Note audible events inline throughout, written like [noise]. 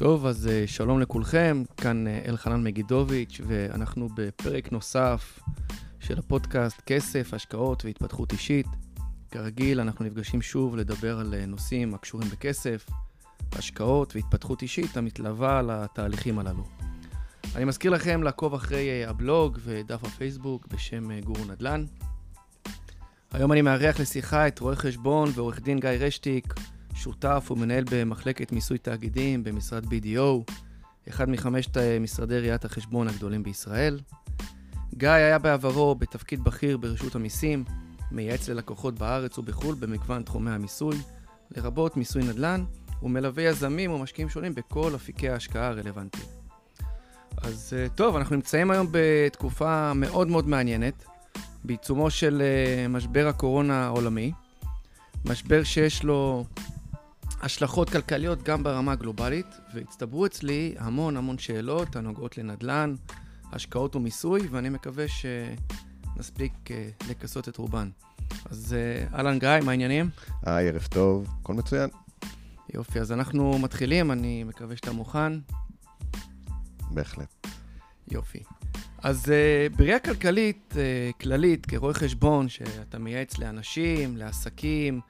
טוב, אז uh, שלום לכולכם, כאן uh, אלחנן מגידוביץ', ואנחנו בפרק נוסף של הפודקאסט כסף, השקעות והתפתחות אישית. כרגיל, אנחנו נפגשים שוב לדבר על uh, נושאים הקשורים בכסף, השקעות והתפתחות אישית המתלווה לתהליכים הללו. אני מזכיר לכם לעקוב אחרי הבלוג ודף הפייסבוק בשם גורו נדל"ן. היום אני מארח לשיחה את רואה חשבון ועורך דין גיא רשטיק, שותף ומנהל במחלקת מיסוי תאגידים במשרד BDO, אחד מחמשת אה, משרדי ראיית החשבון הגדולים בישראל. גיא היה בעברו בתפקיד בכיר ברשות המיסים, מייעץ ללקוחות בארץ ובחו"ל במגוון תחומי המיסוי, לרבות מיסוי נדל"ן, ומלווה יזמים ומשקיעים שונים בכל אפיקי ההשקעה הרלוונטיים. אז אה, טוב, אנחנו נמצאים היום בתקופה מאוד מאוד מעניינת, בעיצומו של אה, משבר הקורונה העולמי, משבר שיש לו השלכות כלכליות גם ברמה הגלובלית, והצטברו אצלי המון המון שאלות הנוגעות לנדל"ן, השקעות ומיסוי, ואני מקווה שנספיק uh, לכסות את רובן. אז uh, אהלן גיא, מה העניינים? היי, ערב טוב, הכל מצוין. יופי, אז אנחנו מתחילים, אני מקווה שאתה מוכן. בהחלט. יופי. אז uh, בראייה כלכלית uh, כללית, כרואה חשבון, שאתה מייעץ לאנשים, לעסקים,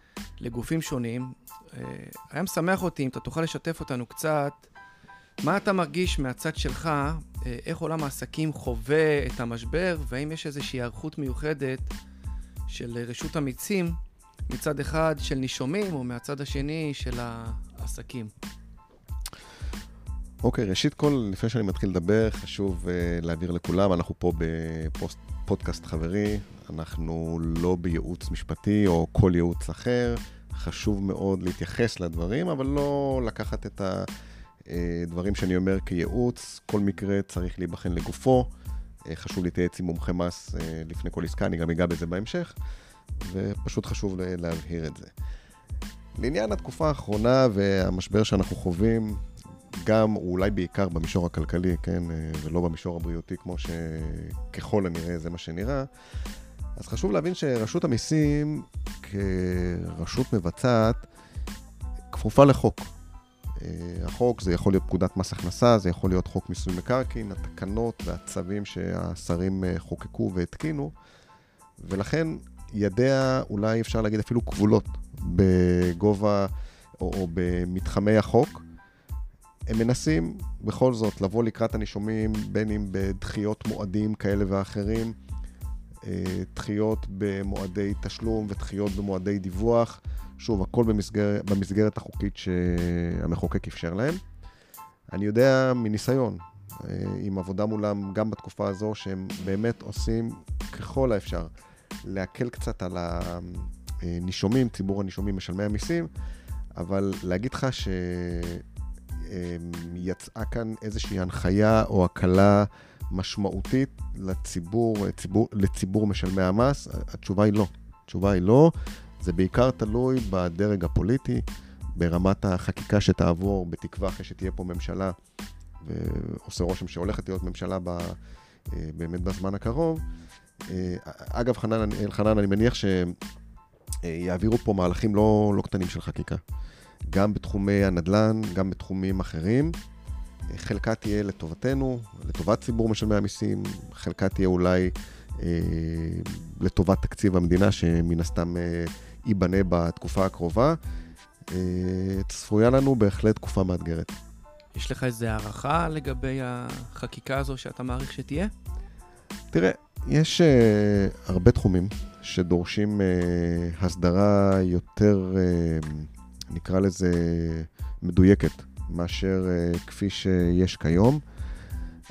לגופים שונים, אה, היה משמח אותי אם אתה תוכל לשתף אותנו קצת, מה אתה מרגיש מהצד שלך, אה, איך עולם העסקים חווה את המשבר, והאם יש איזושהי היערכות מיוחדת של רשות המיצים, מצד אחד של נישומים, או מהצד השני של העסקים. אוקיי, okay, ראשית כל, לפני שאני מתחיל לדבר, חשוב uh, להעביר לכולם, אנחנו פה בפודקאסט חברי, אנחנו לא בייעוץ משפטי או כל ייעוץ אחר. חשוב מאוד להתייחס לדברים, אבל לא לקחת את הדברים שאני אומר כייעוץ. כל מקרה צריך להיבחן לגופו. אה, חשוב להתייעץ עם מומחה מס אה, לפני כל עסקה, אני גם אגע בזה בהמשך, ופשוט חשוב להבהיר את זה. לעניין התקופה האחרונה והמשבר שאנחנו חווים, גם, או אולי בעיקר במישור הכלכלי, כן, אה, ולא במישור הבריאותי, כמו שככל הנראה זה מה שנראה, אז חשוב להבין שרשות המיסים כרשות מבצעת כפופה לחוק. אה, החוק זה יכול להיות פקודת מס הכנסה, זה יכול להיות חוק מיסוי מקרקעין, התקנות והצווים שהשרים אה, חוקקו והתקינו, ולכן ידיה אולי אפשר להגיד אפילו כבולות בגובה או, או במתחמי החוק. הם מנסים בכל זאת לבוא לקראת הנישומים, בין אם בדחיות מועדים כאלה ואחרים, אה, דחיות במועדי תשלום ודחיות במועדי דיווח. שוב, הכל במסגר, במסגרת החוקית שהמחוקק אפשר להם. אני יודע מניסיון, אה, עם עבודה מולם גם בתקופה הזו, שהם באמת עושים ככל האפשר להקל קצת על הנישומים, ציבור הנישומים משלמי המיסים, אבל להגיד לך שיצאה כאן איזושהי הנחיה או הקלה משמעותית לציבור, ציבור, לציבור משלמי המס? התשובה היא לא. התשובה היא לא. זה בעיקר תלוי בדרג הפוליטי, ברמת החקיקה שתעבור, בתקווה אחרי שתהיה פה ממשלה, ועושה רושם שהולכת להיות ממשלה ב, אה, באמת בזמן הקרוב. אה, אגב, חנן, אלחנן, אני מניח שיעבירו פה מהלכים לא, לא קטנים של חקיקה. גם בתחומי הנדל"ן, גם בתחומים אחרים. חלקה תהיה לטובתנו, לטובת ציבור משלמי המיסים, חלקה תהיה אולי אה, לטובת תקציב המדינה, שמן הסתם אה, ייבנה בתקופה הקרובה. אה, צפויה לנו בהחלט תקופה מאתגרת. יש לך איזו הערכה לגבי החקיקה הזו שאתה מעריך שתהיה? תראה, יש אה, הרבה תחומים שדורשים אה, הסדרה יותר, אה, נקרא לזה, מדויקת. מאשר uh, כפי שיש כיום.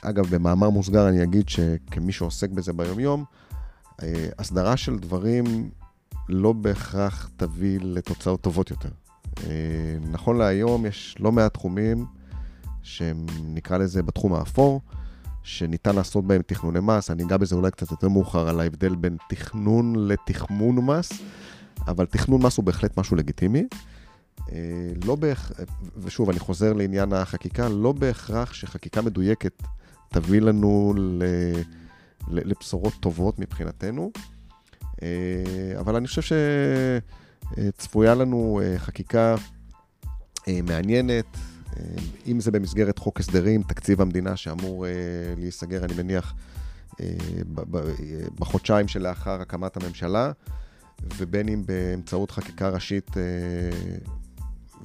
אגב, במאמר מוסגר אני אגיד שכמי שעוסק בזה ביומיום, uh, הסדרה של דברים לא בהכרח תביא לתוצאות טובות יותר. Uh, נכון להיום יש לא מעט תחומים שהם, נקרא לזה, בתחום האפור, שניתן לעשות בהם תכנוני מס. אני אגע בזה אולי קצת יותר מאוחר על ההבדל בין תכנון לתכמון מס, אבל תכנון מס הוא בהחלט משהו לגיטימי. אה, לא בהכרח, ושוב, אני חוזר לעניין החקיקה, לא בהכרח שחקיקה מדויקת תביא לנו ל, לבשורות טובות מבחינתנו, אה, אבל אני חושב שצפויה לנו אה, חקיקה מעניינת, אם זה במסגרת חוק הסדרים, תקציב המדינה שאמור להיסגר, אני מניח, בחודשיים שלאחר הקמת הממשלה, ובין אם באמצעות חקיקה ראשית,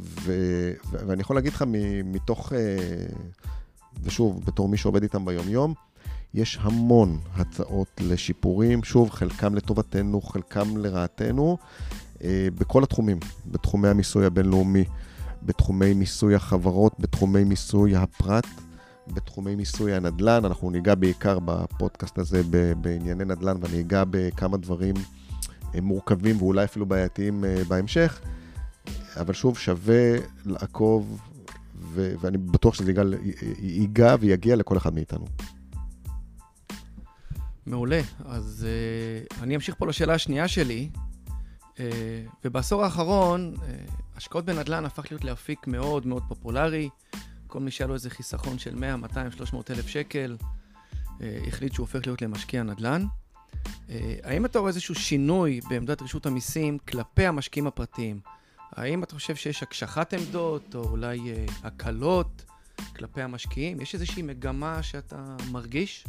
ו, ואני יכול להגיד לך מתוך, ושוב, בתור מי שעובד איתם ביום-יום, יש המון הצעות לשיפורים, שוב, חלקם לטובתנו, חלקם לרעתנו, בכל התחומים, בתחומי המיסוי הבינלאומי, בתחומי מיסוי החברות, בתחומי מיסוי הפרט, בתחומי מיסוי הנדל"ן. אנחנו ניגע בעיקר בפודקאסט הזה בענייני נדל"ן, ואני אגע בכמה דברים אה, מורכבים ואולי אפילו בעייתיים אה, בהמשך. אבל שוב, שווה לעקוב, ו- ואני בטוח שזה ייגע, ייגע ויגיע לכל אחד מאיתנו. מעולה. אז uh, אני אמשיך פה לשאלה השנייה שלי. Uh, ובעשור האחרון, uh, השקעות בנדל"ן הפך להיות לאפיק מאוד מאוד פופולרי. כל מי שהיה לו איזה חיסכון של 100, 200, 300 אלף שקל, אה, החליט שהוא הופך להיות למשקיע נדל"ן. אה, האם אתה רואה איזשהו שינוי בעמדת רשות המיסים כלפי המשקיעים הפרטיים? האם אתה חושב שיש הקשחת עמדות, או אולי אה, הקלות כלפי המשקיעים? יש איזושהי מגמה שאתה מרגיש?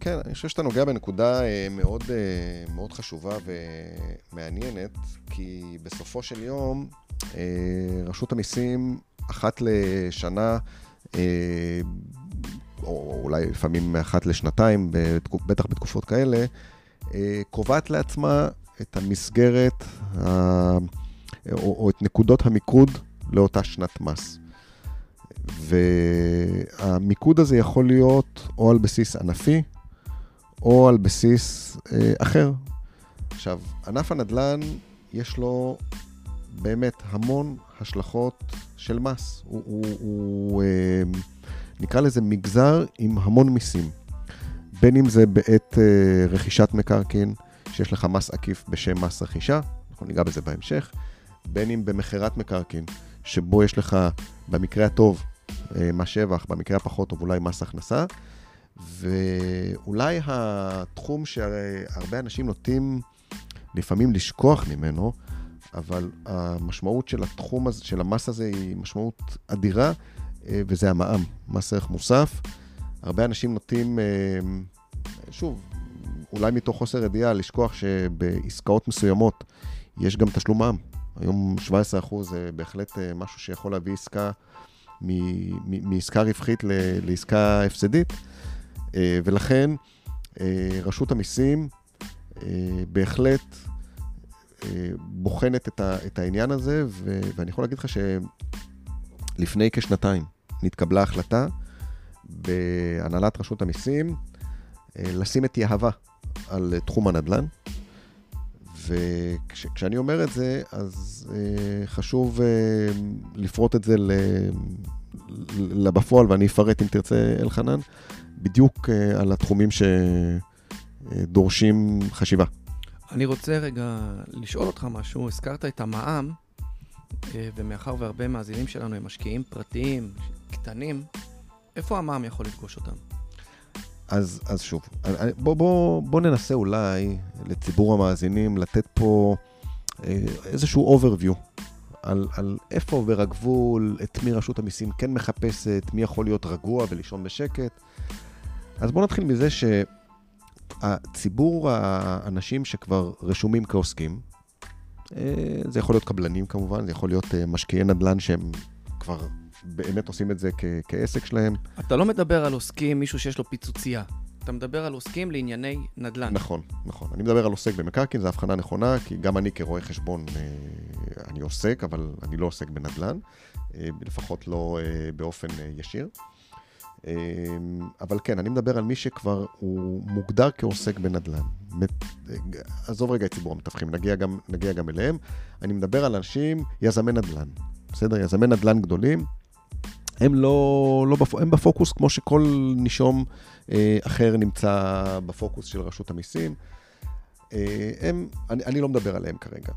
כן, אני חושב שאתה נוגע בנקודה מאוד, מאוד חשובה ומעניינת, כי בסופו של יום, רשות המיסים אחת לשנה, אה, או אולי לפעמים אחת לשנתיים, בטח בתקופות כאלה, אה, קובעת לעצמה את המסגרת או, או את נקודות המיקוד לאותה שנת מס. והמיקוד הזה יכול להיות או על בסיס ענפי, או על בסיס אה, אחר. עכשיו, ענף הנדל"ן, יש לו באמת המון השלכות של מס. הוא, הוא, הוא אה, נקרא לזה מגזר עם המון מיסים. בין אם זה בעת אה, רכישת מקרקעין, שיש לך מס עקיף בשם מס רכישה, אנחנו ניגע בזה בהמשך, בין אם במכירת מקרקעין, שבו יש לך במקרה הטוב אה, מס שבח, במקרה הפחות טוב אולי מס הכנסה, ואולי התחום שהרבה אנשים נוטים לפעמים לשכוח ממנו, אבל המשמעות של התחום הזה, של המס הזה, היא משמעות אדירה, אה, וזה המע"מ, מס ערך מוסף. הרבה אנשים נוטים, אה, שוב, אולי מתוך חוסר ידיעה, לשכוח שבעסקאות מסוימות יש גם תשלום מע"מ. היום 17% זה בהחלט אה, משהו שיכול להביא עסקה מעסקה רווחית לעסקה הפסדית, ולכן רשות המיסים בהחלט בוחנת את, העניין הזה, ואני יכול להגיד לך שלפני כשנתיים נתקבלה החלטה בהנהלת רשות המיסים אה, לשים את יהבה על תחום הנדל"ן. וכשאני אומר את זה, אז אה, חשוב אה, לפרוט את זה לבפועל, ואני אפרט אם תרצה, אלחנן, בדיוק על התחומים שדורשים חשיבה. אני רוצה רגע לשאול אותך משהו. הזכרת את המע"מ, אה, ומאחר והרבה מאזינים שלנו הם משקיעים פרטיים, קטנים, איפה המע"מ יכול לפגוש אותם? אז, אז שוב, בוא, בוא, בוא ננסה אולי לציבור המאזינים לתת פה אה, איזשהו overview על, על איפה עובר הגבול, את מי רשות המיסים כן מחפשת, מי יכול להיות רגוע ולישון בשקט. אז בואו נתחיל מזה ש... הציבור האנשים שכבר רשומים כעוסקים, אה, זה יכול להיות קבלנים כמובן, זה יכול להיות אה, משקיעי נדל"ן שהם כבר באמת עושים את זה כ- כעסק שלהם. אתה לא מדבר על עוסקים, מישהו שיש לו פיצוצייה. אתה מדבר על עוסקים לענייני נדל"ן. נכון, נכון. אני מדבר על עוסק במקרקעין, זו הבחנה נכונה, כי גם אני כרואה חשבון, אה, אני עוסק, אבל אני לא עוסק בנדל"ן, לפחות לא באופן ישיר. אבל כן, אני מדבר על מי שכבר הוא מוגדר כעוסק בנדל"ן. עזוב רגע את ציבור המתווכים, נגיע גם, נגיע גם אליהם. אני מדבר על אנשים, יזמי נדל"ן. בסדר? יזמי נדל"ן גדולים. הם לא, לא בפ... הם בפוקוס כמו שכל נישום אה, אחר נמצא בפוקוס של רשות המיסים. אה, הם, אני, אני לא מדבר עליהם כרגע.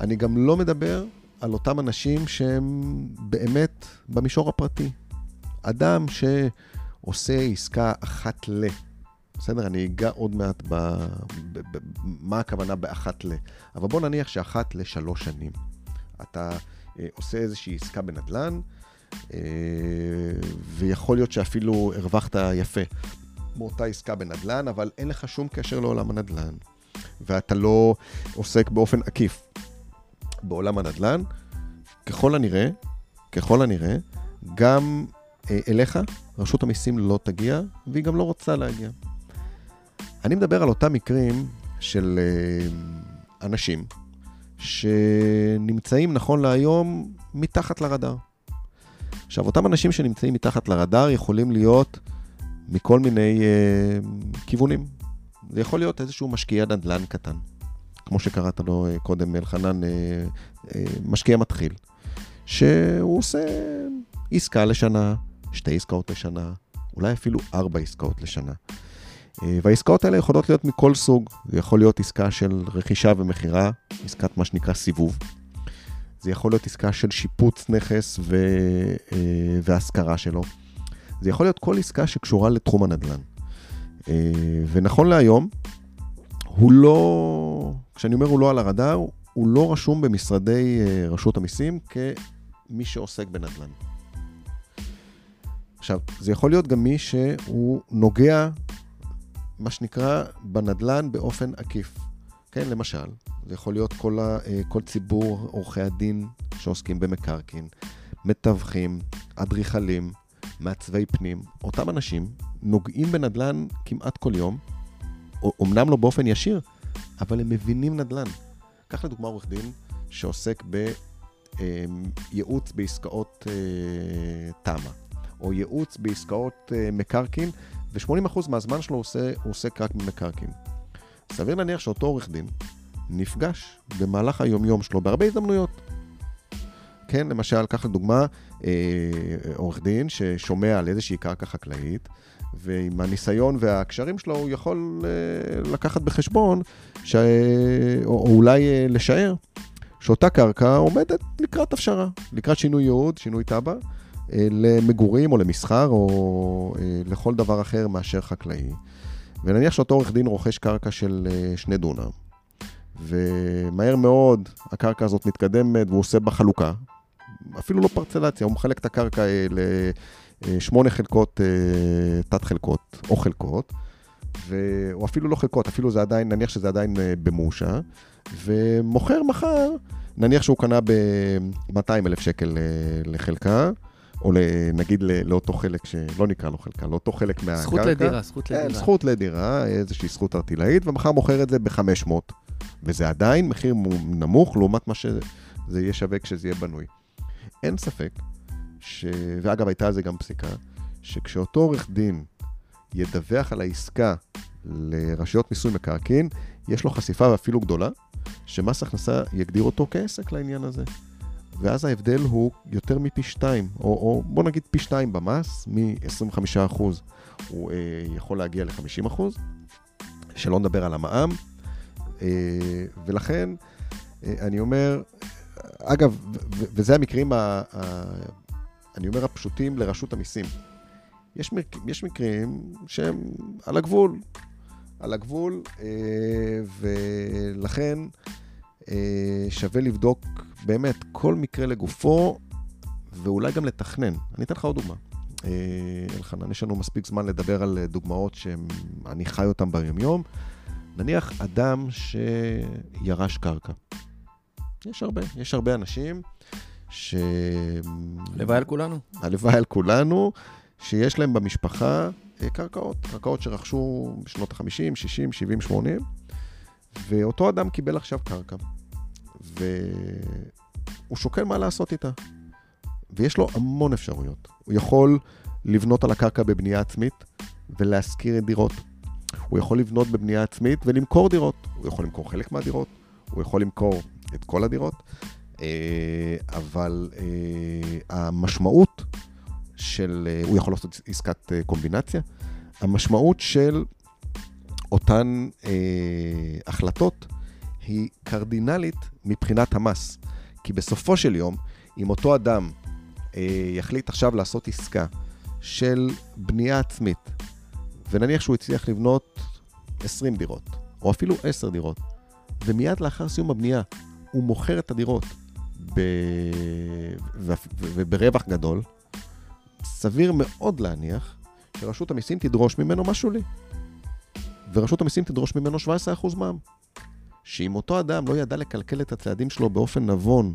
אני גם לא מדבר על אותם אנשים שהם באמת במישור הפרטי. אדם שעושה עסקה אחת ל... בסדר? אני אגע עוד מעט ב... ב... ב... מה הכוונה באחת ל... אבל בוא נניח שאחת לשלוש שנים. אתה אה, עושה איזושהי עסקה בנדל"ן, ויכול להיות שאפילו הרווחת יפה מאותה עסקה בנדל"ן, אבל אין לך שום קשר לעולם הנדל"ן, ואתה לא עוסק באופן עקיף בעולם הנדל"ן, ככל הנראה, ככל הנראה, גם אה, אליך רשות המיסים לא תגיע, והיא גם לא רוצה להגיע. אני מדבר על אותם מקרים של אה, אנשים שנמצאים נכון להיום מתחת לרדאר. עכשיו, אותם אנשים שנמצאים מתחת לרדאר יכולים להיות מכל מיני אה, כיוונים. זה יכול להיות איזשהו משקיע נדל"ן קטן, כמו שקראת לו אה, קודם, אלחנן, אה, אה, משקיע מתחיל, שהוא עושה עסקה לשנה, שתי עסקאות לשנה, אולי אפילו ארבע עסקאות לשנה. אה, והעסקאות האלה יכולות להיות מכל סוג. זה יכול להיות עסקה של רכישה ומכירה, עסקת מה שנקרא סיבוב. זה יכול להיות עסקה של שיפוץ נכס ו... אה, והשכרה שלו. זה יכול להיות כל עסקה שקשורה לתחום הנדל"ן. אה, ונכון להיום, הוא לא, כשאני אומר הוא לא על הרדאר, הוא לא רשום במשרדי רשות המיסים כמי שעוסק בנדל"ן. עכשיו, זה יכול להיות גם מי שהוא נוגע מה שנקרא בנדל"ן באופן עקיף. כן, למשל, זה יכול להיות כל, ה, אה, כל ציבור עורכי הדין שעוסקים במקרקעין, מתווכים, אדריכלים, מעצבי פנים. אותם אנשים נוגעים בנדל"ן כמעט כל יום, אומנם לא באופן ישיר, אבל הם מבינים נדל"ן. קח לדוגמה עורך דין שעוסק בייעוץ אה, בעסקאות אה, תמ"א, או ייעוץ בעסקאות מקרקעין ו-80% מהזמן שלו הוא עוסק רק במקרקעין. סביר להניח שאותו עורך דין נפגש במהלך היומיום שלו בהרבה הזדמנויות. כן, למשל, קח לדוגמה אה, עורך דין ששומע על איזושהי קרקע חקלאית, ועם הניסיון והקשרים שלו הוא יכול אה, לקחת בחשבון, ש... או, או אולי אה, לשער, שאותה קרקע עומדת לקראת הפשרה, לקראת שינוי ייעוד, שינוי תב"ע, אה, למגורים או למסחר או אה, לכל דבר אחר מאשר חקלאי. ונניח שאותו עורך דין רוכש קרקע של אה, שני דונם, ומהר מאוד הקרקע הזאת מתקדמת והוא עושה בה חלוקה, אפילו לא פרצלציה, הוא מחלק את הקרקע לשמונה חלקות, תת חלקות או חלקות, ו... או אפילו לא חלקות, אפילו זה עדיין, נניח שזה עדיין במושה, ומוכר מחר, נניח שהוא קנה ב-200 אלף שקל לחלקה, או נגיד לאותו חלק שלא נקרא לו חלקה, לאותו חלק מהקרקע. זכות לדירה, זכות לדירה. כן, זכות לדירה, איזושהי זכות ארטילאית, ומחר מוכר את זה ב-500, וזה עדיין מחיר נמוך לעומת מה שזה יהיה שווה כשזה יהיה בנוי. אין ספק, ש... ואגב, הייתה על זה גם פסיקה, שכשאותו עורך דין ידווח על העסקה לרשויות מיסוי מקרקעין, יש לו חשיפה ואפילו גדולה, שמס הכנסה יגדיר אותו כעסק לעניין הזה. ואז ההבדל הוא יותר מפי שתיים, או, או בוא נגיד פי שתיים במס, מ-25% הוא אה, יכול להגיע ל-50%, שלא נדבר על המע"מ, ולכן אה, אני אומר, אגב, וזה המקרים, ה, ה, אני אומר, הפשוטים לרשות המיסים. יש, יש מקרים שהם על הגבול, על הגבול, אה, ולכן אה, שווה לבדוק באמת כל מקרה לגופו, ואולי גם לתכנן. אני אתן לך עוד דוגמה. אה, אלחנן, יש לנו מספיק זמן לדבר על דוגמאות שאני חי אותן ביומיום. נניח אדם שירש קרקע. יש הרבה, יש הרבה אנשים ש... הלוואי על כולנו. הלוואי על כולנו, שיש להם במשפחה אה, קרקעות, קרקעות שרכשו בשנות ה-50, 60, 70, 80, ואותו אדם קיבל עכשיו קרקע. והוא שוקל מה לעשות איתה. ויש לו המון אפשרויות. הוא יכול לבנות על הקרקע בבנייה עצמית ולהשכיר דירות. הוא יכול לבנות בבנייה עצמית ולמכור דירות. הוא יכול למכור חלק מהדירות, הוא יכול למכור את כל הדירות, אה, אבל אה, המשמעות של, אה, הוא יכול לעשות עסקת קומבינציה, המשמעות של אותן החלטות היא קרדינלית מבחינת המס. כי בסופו של יום, אם אותו אדם יחליט עכשיו לעשות עסקה של בנייה עצמית, ונניח שהוא הצליח לבנות 20 דירות, או אפילו 10 דירות, ומיד לאחר סיום הבנייה הוא מוכר את הדירות ב... וברווח גדול, סביר מאוד להניח שרשות המיסים תדרוש ממנו משהו לי. ורשות המיסים תדרוש ממנו 17% מע"מ. שאם אותו אדם לא ידע לקלקל את הצעדים שלו באופן נבון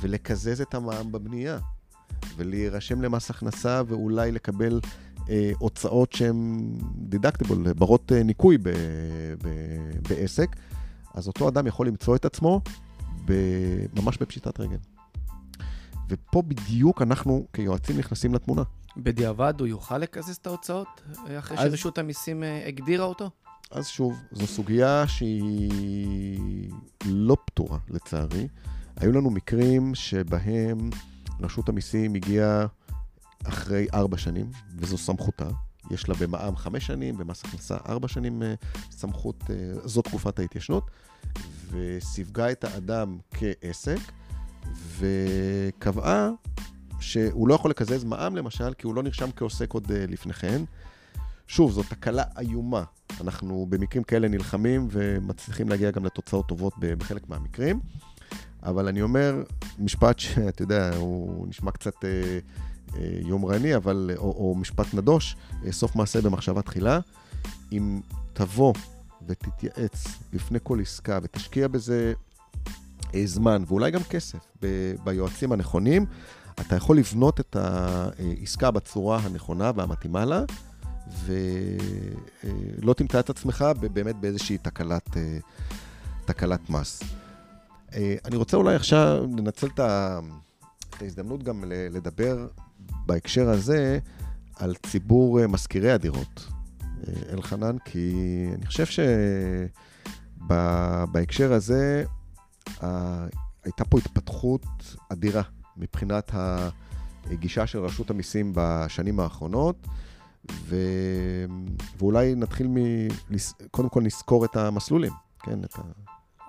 ולקזז את המע"מ בבנייה, ולהירשם למס הכנסה ואולי לקבל אה, הוצאות שהן דידקטיבול, ברות אה, ניכוי ב, ב, בעסק, אז אותו אדם יכול למצוא את עצמו ב, ממש בפשיטת רגל. ופה בדיוק אנחנו כיועצים נכנסים לתמונה. בדיעבד הוא יוכל לקזז את ההוצאות אה, אחרי אז... שרשות המיסים אה, הגדירה אותו? אז שוב, זו סוגיה שהיא לא פתורה, לצערי. היו לנו מקרים שבהם רשות המיסים הגיעה אחרי ארבע שנים, וזו סמכותה. יש לה במע"מ חמש שנים, במס הכנסה ארבע שנים אה, סמכות, אה, זו תקופת ההתיישנות, וסיווגה את האדם כעסק, וקבעה שהוא לא יכול לקזז מע"מ למשל, כי הוא לא נרשם כעוסק עוד אה, לפני כן. שוב, זו תקלה איומה. אנחנו במקרים כאלה נלחמים ומצליחים להגיע גם לתוצאות טובות בחלק מהמקרים. אבל אני אומר משפט שאתה יודע, הוא נשמע קצת אה, יומרני, אבל, או, או משפט נדוש, אה, סוף מעשה במחשבה תחילה. אם תבוא ותתייעץ לפני כל עסקה ותשקיע בזה אה, זמן ואולי גם כסף ב, ביועצים הנכונים, אתה יכול לבנות את העסקה בצורה הנכונה והמתאימה לה, ולא תמצא את עצמך באמת באיזושהי תקלת, אה, תקלת מס. אה, אני רוצה אולי עכשיו לנצל את ההזדמנות גם לדבר בהקשר הזה על ציבור אה, משכירי הדירות, אלחנן, כי אני חושב שבהקשר הזה הייתה פה התפתחות אדירה מבחינת הגישה של רשות המיסים בשנים האחרונות. ו... ואולי נתחיל מ... קודם כל נסקור את המסלולים, כן? את ה...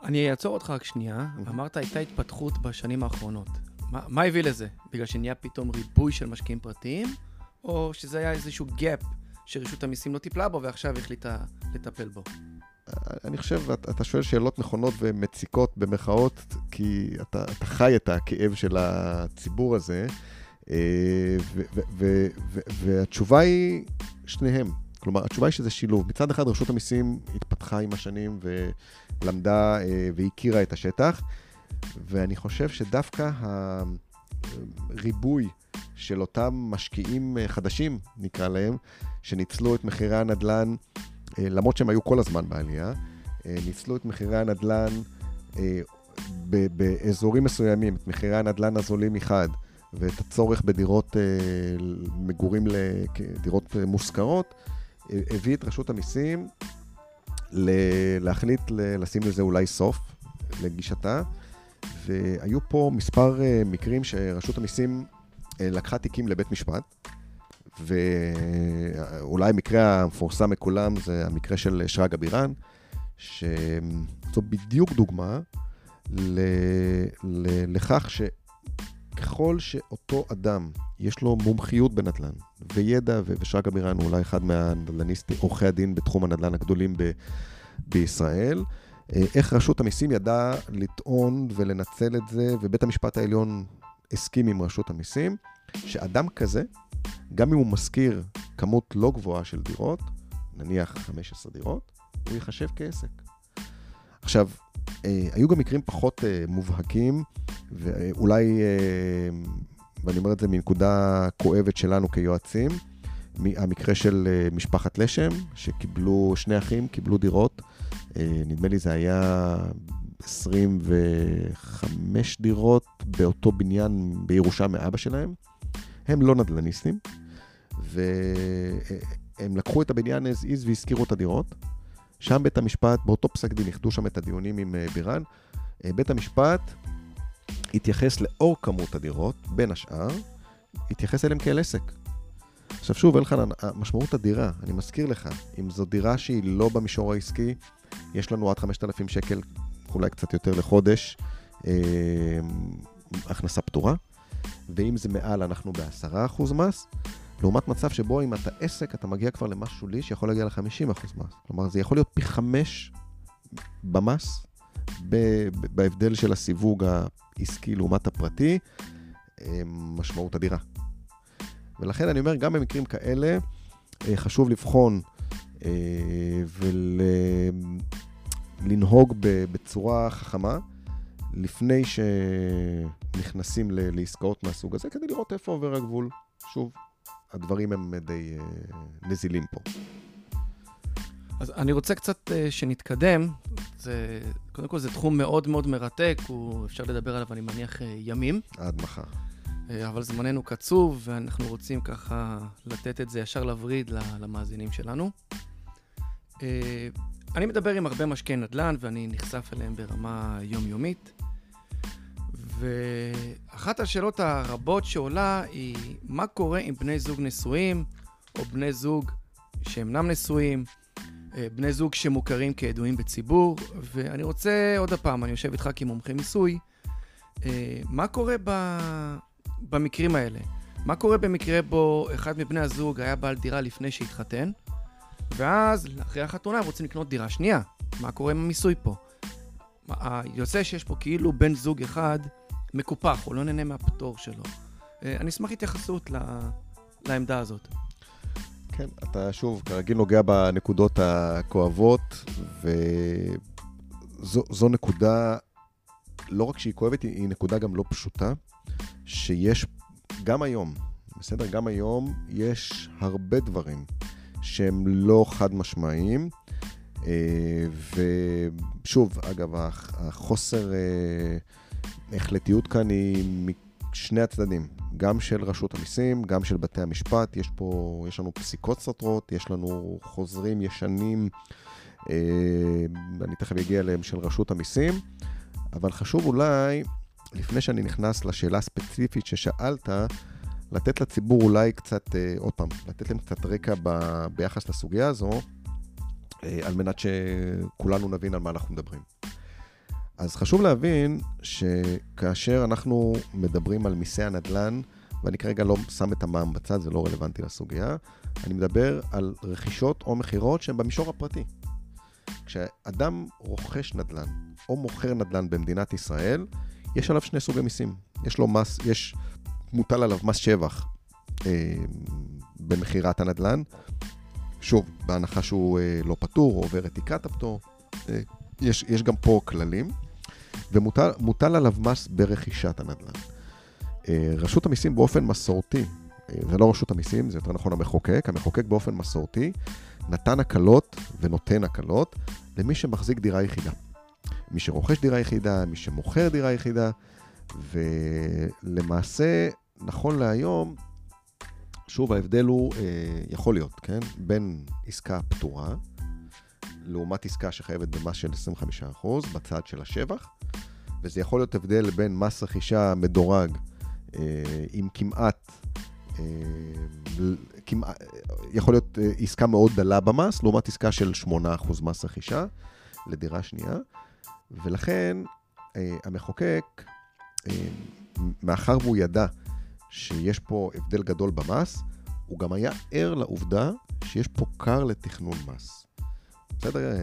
אני אעצור אותך רק שנייה. אמרת, הייתה התפתחות בשנים האחרונות. מה, מה הביא לזה? בגלל שנהיה פתאום ריבוי של משקיעים פרטיים, או שזה היה איזשהו gap שרשות המיסים לא טיפלה בו ועכשיו החליטה לטפל בו? אני חושב, אתה, שואל שאלות נכונות ומציקות במרכאות, כי אתה, אתה חי את הכאב של הציבור הזה. אה, והתשובה היא שניהם. כלומר, התשובה היא שזה שילוב. מצד אחד, רשות המיסים התפתחה עם השנים ולמדה אה, והכירה את השטח, ואני חושב שדווקא הריבוי של אותם משקיעים אה, חדשים, נקרא להם, שניצלו את מחירי הנדל"ן, למרות שהם היו כל הזמן בעלייה, ניצלו את מחירי הנדל"ן באזורים מסוימים, את מחירי הנדל"ן הזולים מחד, ואת הצורך בדירות אה, מגורים, דירות אה, מושכרות, אה, הביא את רשות המיסים להחליט לשים לזה אולי סוף לגישתה, והיו פה מספר מקרים שרשות המיסים לקחה תיקים לבית משפט, ואולי המקרה המפורסם מכולם זה המקרה של שרגא בירן, שזו בדיוק דוגמה לכך ש... ככל שאותו אדם, יש לו מומחיות בנדל"ן, וידע, ושרגא בירן הוא אולי אחד מהנדל"ניסטים, עורכי הדין בתחום הנדל"ן הגדולים ב- בישראל, אה, איך רשות המיסים ידעה לטעון ולנצל את זה, ובית המשפט העליון הסכים עם רשות המיסים, שאדם כזה, גם אם הוא משכיר כמות לא גבוהה של דירות, נניח 15 דירות, הוא ייחשב כעסק. עכשיו, אה, היו גם מקרים פחות אה, מובהקים, ואולי, אה, ואני אומר את זה מנקודה כואבת שלנו כיועצים, המקרה של אה, משפחת לשם, שקיבלו, שני אחים קיבלו דירות, אה, נדמה לי זה היה 25 דירות באותו בניין בירושה מאבא שלהם. הם לא נדל"ניסטים, והם לקחו את הבניין as is והשכירו את הדירות. שם בית המשפט, באותו פסק דין, איחדו שם את הדיונים עם בירן. בית המשפט התייחס לאור כמות הדירות, בין השאר, התייחס אליהם כאל עסק. עכשיו שוב, אלחנן, המשמעות אדירה, אני מזכיר לך, אם זו דירה שהיא לא במישור העסקי, יש לנו עד 5,000 שקל, אולי קצת יותר לחודש, אה, הכנסה פטורה, ואם זה מעל, אנחנו ב-10% מס, לעומת מצב שבו אם אתה עסק, אתה מגיע כבר למס שולי שיכול להגיע ל-50% מס. כלומר, זה יכול להיות פי 5 במס בהבדל של הסיווג העסקי לעומת הפרטי, משמעות אדירה. ולכן אני אומר, גם במקרים כאלה, חשוב לבחון ולנהוג בצורה חכמה. לפני שנכנסים לעסקאות מהסוג הזה, כדי לראות איפה עובר הגבול. שוב, הדברים הם די נזילים פה. אז אני רוצה קצת שנתקדם. זה, קודם כל, זה תחום מאוד מאוד מרתק, הוא, אפשר לדבר עליו, אני מניח, ימים. עד מחר. Uh, אבל זמננו קצוב, ואנחנו רוצים ככה לתת את זה ישר לווריד למאזינים שלנו. Uh, אני מדבר עם הרבה משקיעי נדל"ן, ואני נחשף אליהם ברמה יומיומית. ואחת השאלות הרבות שעולה היא, מה קורה עם בני זוג נשואים, או בני זוג שאינם נשואים, אה, בני זוג שמוכרים כידועים בציבור, ואני רוצה, עוד פעם, אני יושב איתך כמומחה מיסוי, אה, מה קורה ב... במקרים האלה? מה קורה במקרה בו אחד מבני הזוג היה בעל דירה לפני שהתחתן, ואז, אחרי החתונה, רוצים לקנות דירה שנייה? מה קורה עם המיסוי פה? יוצא שיש פה כאילו בן זוג אחד מקופח, הוא לא נהנה מהפטור שלו. אה, אני אשמח התייחסות לעמדה הזאת. כן, אתה שוב, כרגיל נוגע בנקודות הכואבות, וזו נקודה, לא רק שהיא כואבת, היא נקודה גם לא פשוטה, שיש גם היום, בסדר? גם היום יש הרבה דברים שהם לא חד משמעיים. אה, ושוב, אגב, החוסר אה, החלטיות כאן היא משני הצדדים, גם של רשות המיסים, גם של בתי המשפט. יש פה, יש לנו פסיקות סותרות, יש לנו חוזרים ישנים, אה, אני תכף אגיע אליהם, של רשות המיסים, אבל חשוב אולי, לפני שאני נכנס לשאלה הספציפית ששאלת, לתת לציבור אולי קצת, אה, עוד פעם, לתת להם קצת רקע ב, ביחס לסוגיה הזו, אה, על מנת שכולנו נבין על מה אנחנו מדברים. אז חשוב להבין שכאשר אנחנו מדברים על מיסי הנדל"ן, ואני כרגע לא שם את המע"מ בצד, זה לא רלוונטי לסוגיה, אני מדבר על רכישות או מכירות שהן במישור הפרטי. כשאדם רוכש נדל"ן או מוכר נדל"ן במדינת ישראל, יש עליו שני סוגי מיסים. יש לו מס, יש, מוטל עליו מס שבח אה, במכירת הנדל"ן. שוב, בהנחה שהוא אה, לא פטור או עובר את תקרת הפטור. אה, יש, יש גם פה כללים. ומוטל עליו מס ברכישת הנדל"ן. אה, רשות המיסים באופן מסורתי, אה, זה לא רשות המיסים, זה יותר נכון המחוקק, המחוקק באופן מסורתי נתן הקלות ונותן הקלות למי שמחזיק דירה יחידה. מי שרוכש דירה יחידה, מי שמוכר דירה יחידה, ולמעשה, נכון להיום, שוב, ההבדל הוא, אה, יכול להיות, כן? בין עסקה פטורה, לעומת עסקה שחייבת במס של 25% בצד של השבח, וזה יכול להיות הבדל בין מס רכישה מדורג אה, עם כמעט, אה, כמעט, יכול להיות אה, עסקה מאוד דלה במס, לעומת עסקה של 8% מס רכישה לדירה שנייה, ולכן אה, המחוקק, אה, מאחר והוא ידע שיש פה הבדל גדול במס, הוא גם היה ער לעובדה שיש פה קר לתכנון מס. בסדר, אה,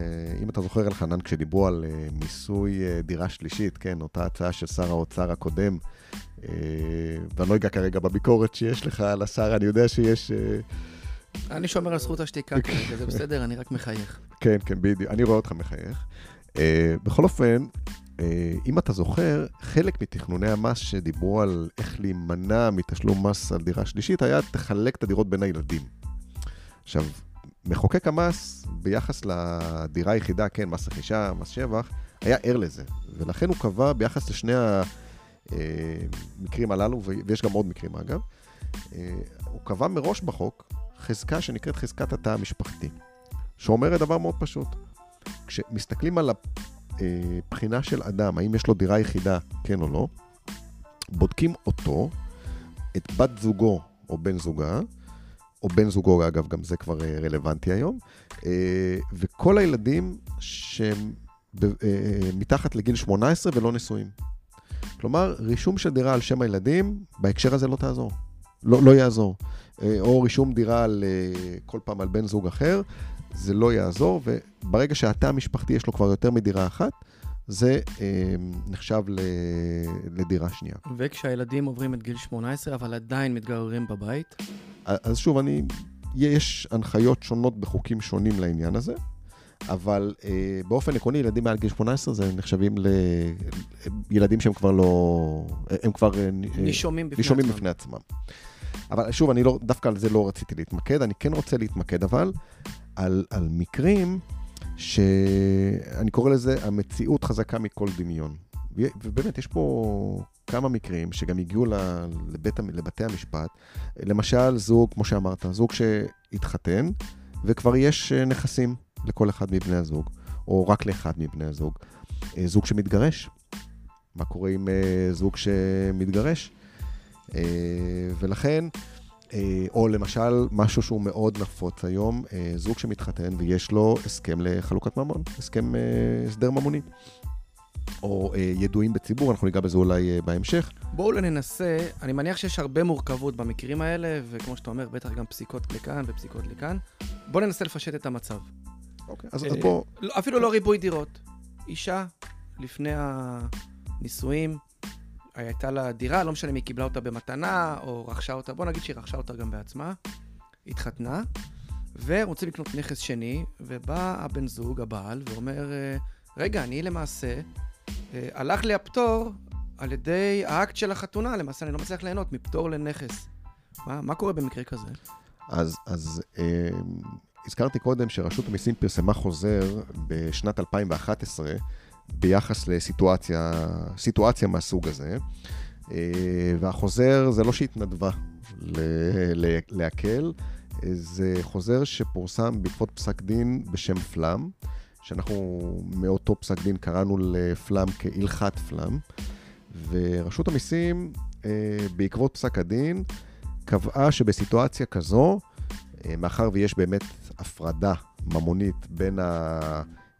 אם אתה זוכר, אלחנן, כשדיברו על אה, מיסוי אה, דירה שלישית, כן, אותה הצעה של שר האוצר הקודם, ואני לא אגע כרגע בביקורת שיש לך על השר, אני יודע שיש... אני שומר על זכות השתיקה [laughs] כרגע, זה בסדר, אני רק מחייך. כן, כן, בדיוק, אני רואה אותך מחייך. בכל אופן, אם אתה זוכר, חלק מתכנוני המס שדיברו על איך להימנע מתשלום מס על דירה שלישית, היה תחלק את הדירות בין הילדים. עכשיו, מחוקק המס, ביחס לדירה היחידה, כן, מס רכישה, מס שבח, היה ער לזה. ולכן הוא קבע ביחס לשני המקרים הללו, ויש גם עוד מקרים אגב, אה, הוא קבע מראש בחוק חזקה שנקראת חזקת התא המשפחתי, שאומרת דבר מאוד פשוט. כשמסתכלים על הבחינה של אדם, האם יש לו דירה יחידה, כן או לא, בודקים אותו, את בת זוגו או בן זוגה, או בן זוגו, אגב, גם זה כבר אה, רלוונטי היום, אה, וכל הילדים שהם אה, מתחת לגיל 18 ולא נשואים. כלומר, רישום של דירה על שם הילדים, בהקשר הזה לא תעזור. לא, לא יעזור. או רישום דירה על, כל פעם על בן זוג אחר, זה לא יעזור, וברגע שהתא המשפחתי יש לו כבר יותר מדירה אחת, זה אה, נחשב ל, לדירה שנייה. וכשהילדים עוברים את גיל 18, אבל עדיין מתגוררים בבית? אז שוב, אני, יש הנחיות שונות בחוקים שונים לעניין הזה, אבל אה, באופן עקרוני, ילדים מעל גיל 18 זה נחשבים לילדים שהם כבר לא... הם כבר... אה, נישומים בפני נישומים עצמם. בפני עצמם. אבל שוב, אני לא, דווקא על זה לא רציתי להתמקד, אני כן רוצה להתמקד אבל על, על מקרים שאני קורא לזה המציאות חזקה מכל דמיון. ובאמת, יש פה כמה מקרים שגם הגיעו לבית, לבתי המשפט. למשל, זוג, כמו שאמרת, זוג שהתחתן, וכבר יש אה, נכסים לכל אחד מבני הזוג, או רק לאחד מבני הזוג. אה, זוג שמתגרש, מה קורה עם אה, זוג שמתגרש? ולכן, או למשל, משהו שהוא מאוד נפוץ היום, זוג שמתחתן ויש לו הסכם לחלוקת ממון, הסכם, הסדר ממוני. או אה, ידועים בציבור, אנחנו ניגע בזה אולי אה, בהמשך. בואו ננסה, אני מניח שיש הרבה מורכבות במקרים האלה, וכמו שאתה אומר, בטח גם פסיקות לכאן ופסיקות לכאן. בואו ננסה לפשט את המצב. אוקיי, אז, אה, אז בואו... לא, אפילו לא ריבוי דירות. אישה, לפני הנישואים, הייתה לה דירה, לא משנה אם היא קיבלה אותה במתנה או רכשה אותה, בוא נגיד שהיא רכשה אותה גם בעצמה, התחתנה, ורוצים לקנות נכס שני, ובא הבן זוג, הבעל, ואומר, אה, רגע, אני למעשה אה, הלך לי הפטור על ידי האקט של החתונה, למעשה אני לא מצליח ליהנות מפטור לנכס. מה, מה קורה במקרה כזה? אז, אז אה, הזכרתי קודם שרשות המיסים פרסמה חוזר בשנת 2011 ביחס לסיטואציה סיטואציה מהסוג הזה, אה, והחוזר זה לא שהתנדבה להקל, זה חוזר שפורסם בעקבות פסק דין בשם פלאם. שאנחנו מאותו פסק דין קראנו לפלאם כהלכת פלאם, ורשות המיסים, אה, בעקבות פסק הדין, קבעה שבסיטואציה כזו, אה, מאחר ויש באמת הפרדה ממונית בין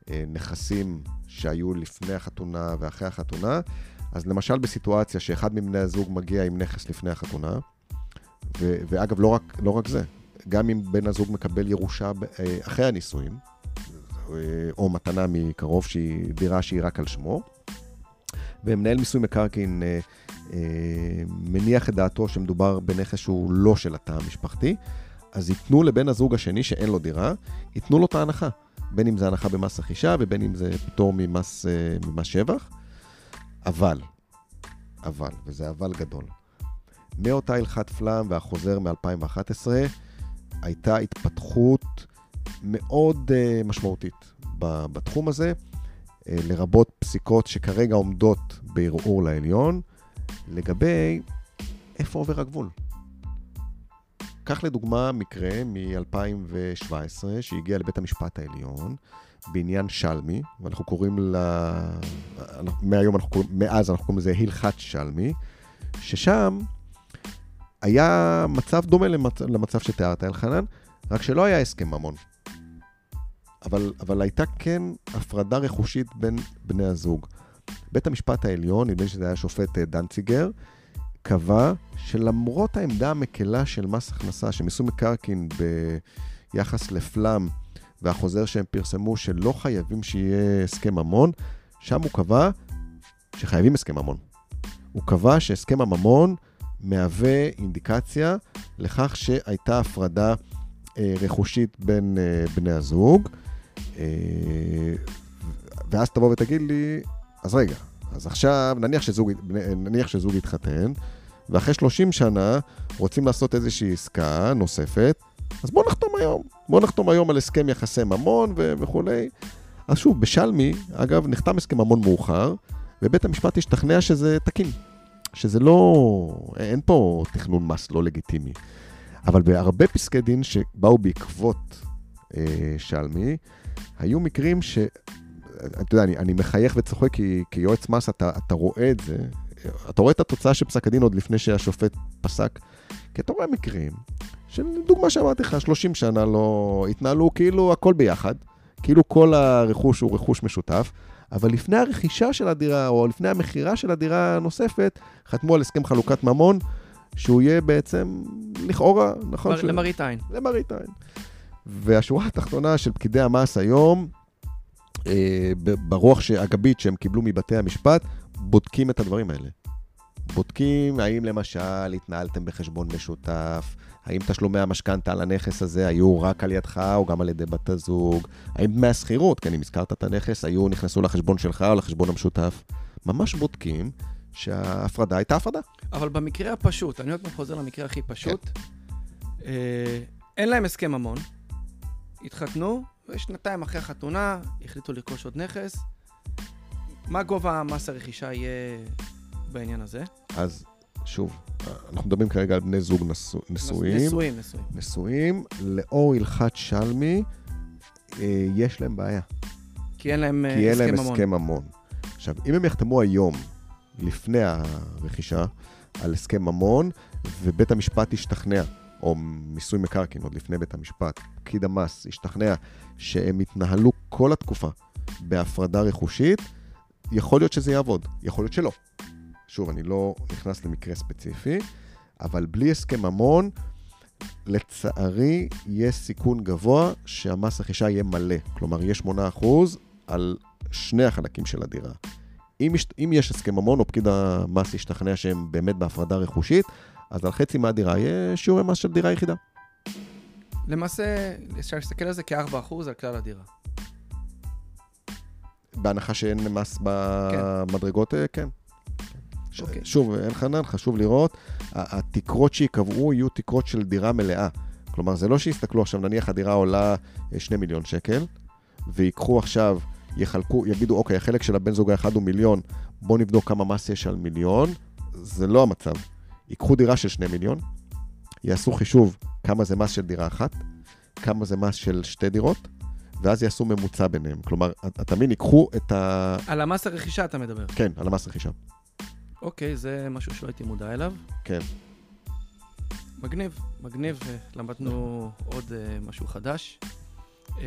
הנכסים שהיו לפני החתונה ואחרי החתונה, אז למשל בסיטואציה שאחד מבני הזוג מגיע עם נכס לפני החתונה, ו- ואגב, לא רק, לא רק זה, גם אם בן הזוג מקבל ירושה אה, אחרי הנישואים, אה, או מתנה מקרוב, שהיא דירה שהיא רק על שמו. ומנהל מיסוי מקרקעין אה, אה, מניח את דעתו שמדובר בנכס שהוא לא של התא המשפחתי, אז ייתנו לבן הזוג השני שאין לו דירה, ייתנו לו את ההנחה. בין אם זה הנחה במס רכישה ובין אם זה פטור ממס, אה, ממס שבח. אבל, אבל, וזה אבל גדול, מאותה הלכת פלאם והחוזר מ-2011, הייתה התפתחות מאוד uh, משמעותית בתחום הזה, uh, לרבות פסיקות שכרגע עומדות בערעור לעליון, לגבי איפה עובר הגבול. קח לדוגמה מקרה מ-2017 שהגיע לבית המשפט העליון בעניין שלמי, ואנחנו קוראים לה... מהיום אנחנו קוראים, מאז אנחנו קוראים לזה הלכת שלמי, ששם היה מצב דומה למצב, למצב שתיארת, אלחנן, רק שלא היה הסכם ממון. אבל, אבל הייתה כן הפרדה רכושית בין בני הזוג. בית המשפט העליון, נדמה לי שזה היה שופט אה, דנציגר, קבע שלמרות העמדה המקלה של מס הכנסה, שמיסוי מקרקעין ביחס לפלאם והחוזר שהם פרסמו שלא חייבים שיהיה הסכם ממון, שם הוא קבע שחייבים הסכם ממון. הוא קבע שהסכם הממון מהווה אינדיקציה לכך שהייתה הפרדה אה, רכושית בין אה, בני הזוג. אה, ואז תבוא ותגיד לי, אז רגע, אז עכשיו נניח שזוג, נניח שזוג יתחתן, ואחרי 30 שנה רוצים לעשות איזושהי עסקה נוספת, אז בוא נחתום היום. בוא נחתום היום על הסכם יחסי ממון ו- וכולי. אז שוב, בשלמי, אגב, נחתם הסכם ממון מאוחר, ובית המשפט השתכנע שזה תקין. שזה לא... אין פה תכנון מס לא לגיטימי. אבל בהרבה פסקי דין שבאו בעקבות אה, שלמי, היו מקרים ש... אתה יודע, אני, אני מחייך וצוחק כי כיועץ מס אתה, אתה רואה את זה, אתה רואה את התוצאה של פסק הדין עוד לפני שהשופט פסק, כי אתה רואה מקרים של דוגמה שאמרתי לך, 30 שנה לא התנהלו כאילו הכל ביחד, כאילו כל הרכוש הוא רכוש משותף, אבל לפני הרכישה של הדירה, או לפני המכירה של הדירה הנוספת, חתמו על הסכם חלוקת ממון, שהוא יהיה בעצם, לכאורה, נכון? מר, למראית עין. למראית עין. והשורה התחתונה של פקידי המס היום, ברוח הגבית שהם קיבלו מבתי המשפט, בודקים את הדברים האלה. בודקים האם למשל התנהלתם בחשבון משותף, האם תשלומי המשכנתה על הנכס הזה היו רק על ידך או גם על ידי בת הזוג, האם דמי השכירות, כן, אם הזכרת את הנכס, היו, נכנסו לחשבון שלך או לחשבון המשותף. ממש בודקים שההפרדה הייתה הפרדה. אבל במקרה הפשוט, אני עוד פעם חוזר למקרה הכי פשוט, כן. אה, אין להם הסכם ממון, התחתנו, ושנתיים אחרי החתונה החליטו לרכוש עוד נכס. מה גובה מס הרכישה יהיה בעניין הזה? אז שוב, אנחנו מדברים כרגע על בני זוג נשוא, נשואים. נשואים, נשואים. נשואים, לאור הלכת שלמי, אה, יש להם בעיה. כי אין להם כי אין להם הסכם ממון. עכשיו, אם הם יחתמו היום, לפני הרכישה, על הסכם ממון, ובית המשפט ישתכנע, או מיסוי מקרקעין, עוד לפני בית המשפט, פקיד המס ישתכנע שהם יתנהלו כל התקופה בהפרדה רכושית, יכול להיות שזה יעבוד, יכול להיות שלא. שוב, אני לא נכנס למקרה ספציפי, אבל בלי הסכם ממון, לצערי, יש סיכון גבוה שהמס רכישה יהיה מלא. כלומר, יהיה 8% על שני החלקים של הדירה. אם יש, אם יש הסכם ממון, או פקיד המס ישתכנע שהם באמת בהפרדה רכושית, אז על חצי מהדירה יהיה שיעורי מס של דירה יחידה. למעשה, אפשר להסתכל על זה כ-4% על כלל הדירה. בהנחה שאין מס במדרגות, כן. כן. Okay. אוקיי. שוב, אין חנן, חשוב לראות, התקרות שייקבעו יהיו תקרות של דירה מלאה. כלומר, זה לא שיסתכלו עכשיו, נניח הדירה עולה 2 אה, מיליון שקל, ויקחו עכשיו, יחלקו, יגידו, אוקיי, החלק של הבן זוג האחד הוא מיליון, בואו נבדוק כמה מס יש על מיליון. זה לא המצב. ייקחו דירה של 2 מיליון, יעשו חישוב כמה זה מס של דירה אחת, כמה זה מס של שתי דירות, ואז יעשו ממוצע ביניהם. כלומר, מבין, ייקחו את ה... על המס הרכישה אתה מדבר. כן, על המס הרכישה. אוקיי, זה משהו שלא הייתי מודע אליו. כן. מגניב, מגניב, למדנו עוד uh, משהו חדש. Uh,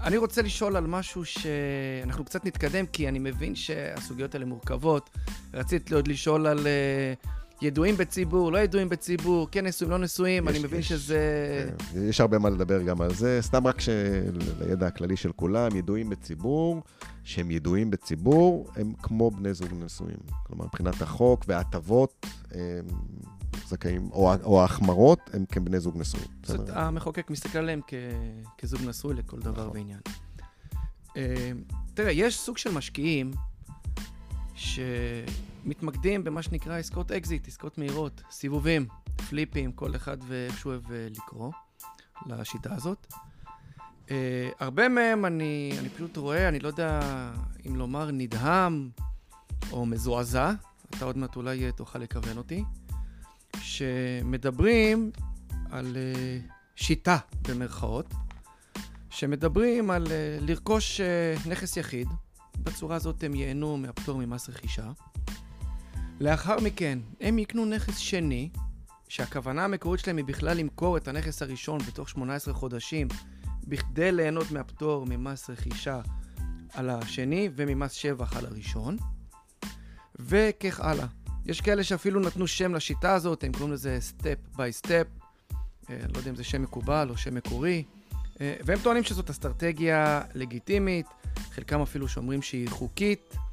אני רוצה לשאול על משהו שאנחנו קצת נתקדם, כי אני מבין שהסוגיות האלה מורכבות. רצית עוד לשאול על uh, ידועים בציבור, לא ידועים בציבור, כן נשואים, לא נשואים, אני מבין יש, שזה... כן, יש הרבה מה לדבר גם על זה, סתם רק לידע הכללי של כולם, ידועים בציבור, שהם ידועים בציבור, הם כמו בני זוג נשואים. כלומר, מבחינת החוק וההטבות, הם זכאים, או, או ההחמרות, הם כבני זוג נשואים. זאת המחוקק מסתכל עליהם כ, כזוג נשוי לכל דבר נכון. ועניין. אה, תראה, יש סוג של משקיעים ש... מתמקדים במה שנקרא עסקאות אקזיט, עסקאות מהירות, סיבובים, פליפים, כל אחד ואיך שהוא אוהב אה, לקרוא לשיטה הזאת. אה, הרבה מהם אני, אני פשוט רואה, אני לא יודע אם לומר נדהם או מזועזע, אתה עוד מעט אולי אה, תוכל לכוון אותי, שמדברים על uh, שיטה, במרכאות, שמדברים על uh, לרכוש uh, נכס יחיד, בצורה הזאת הם ייהנו מהפטור ממס רכישה, לאחר מכן, הם יקנו נכס שני, שהכוונה המקורית שלהם היא בכלל למכור את הנכס הראשון בתוך 18 חודשים, בכדי ליהנות מהפטור ממס רכישה על השני וממס שבח על הראשון, וכך הלאה. יש כאלה שאפילו נתנו שם לשיטה הזאת, הם קוראים לזה step by step, לא יודע אם זה שם מקובל או שם מקורי, אה, והם טוענים שזאת אסטרטגיה לגיטימית, חלקם אפילו שאומרים שהיא חוקית, אה,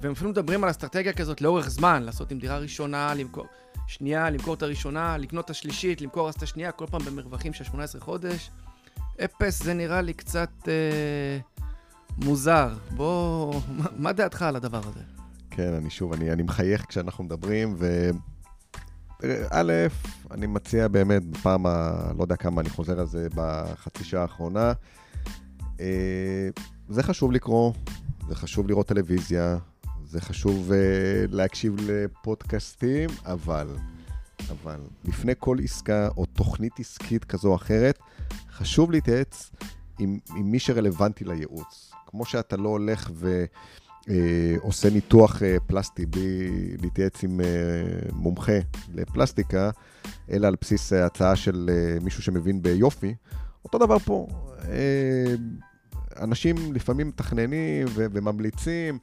והם אפילו מדברים על אסטרטגיה כזאת לאורך זמן, לעשות עם דירה ראשונה, למכור, שנייה, למכור את הראשונה, לקנות את השלישית, למכור אז את השנייה, כל פעם במרווחים של 18 חודש. אפס זה נראה לי קצת אה, מוזר. בוא, מה, מה דעתך על הדבר הזה? כן, אני שוב, אני, אני מחייך כשאנחנו מדברים, ו... א', אני מציע באמת, בפעם ה... לא יודע כמה אני חוזר על זה בחצי שעה האחרונה, אה, זה חשוב לקרוא, זה חשוב לראות טלוויזיה, זה חשוב uh, להקשיב לפודקאסטים, אבל, אבל לפני כל עסקה או תוכנית עסקית כזו או אחרת, חשוב להתייעץ עם, עם מי שרלוונטי לייעוץ. כמו שאתה לא הולך ועושה אה, ניתוח אה, פלסטי בלי להתייעץ עם מומחה לפלסטיקה, אלא על בסיס הצעה של מישהו שמבין ביופי, אותו דבר פה. אנשים לפעמים מתכננים ו- וממליצים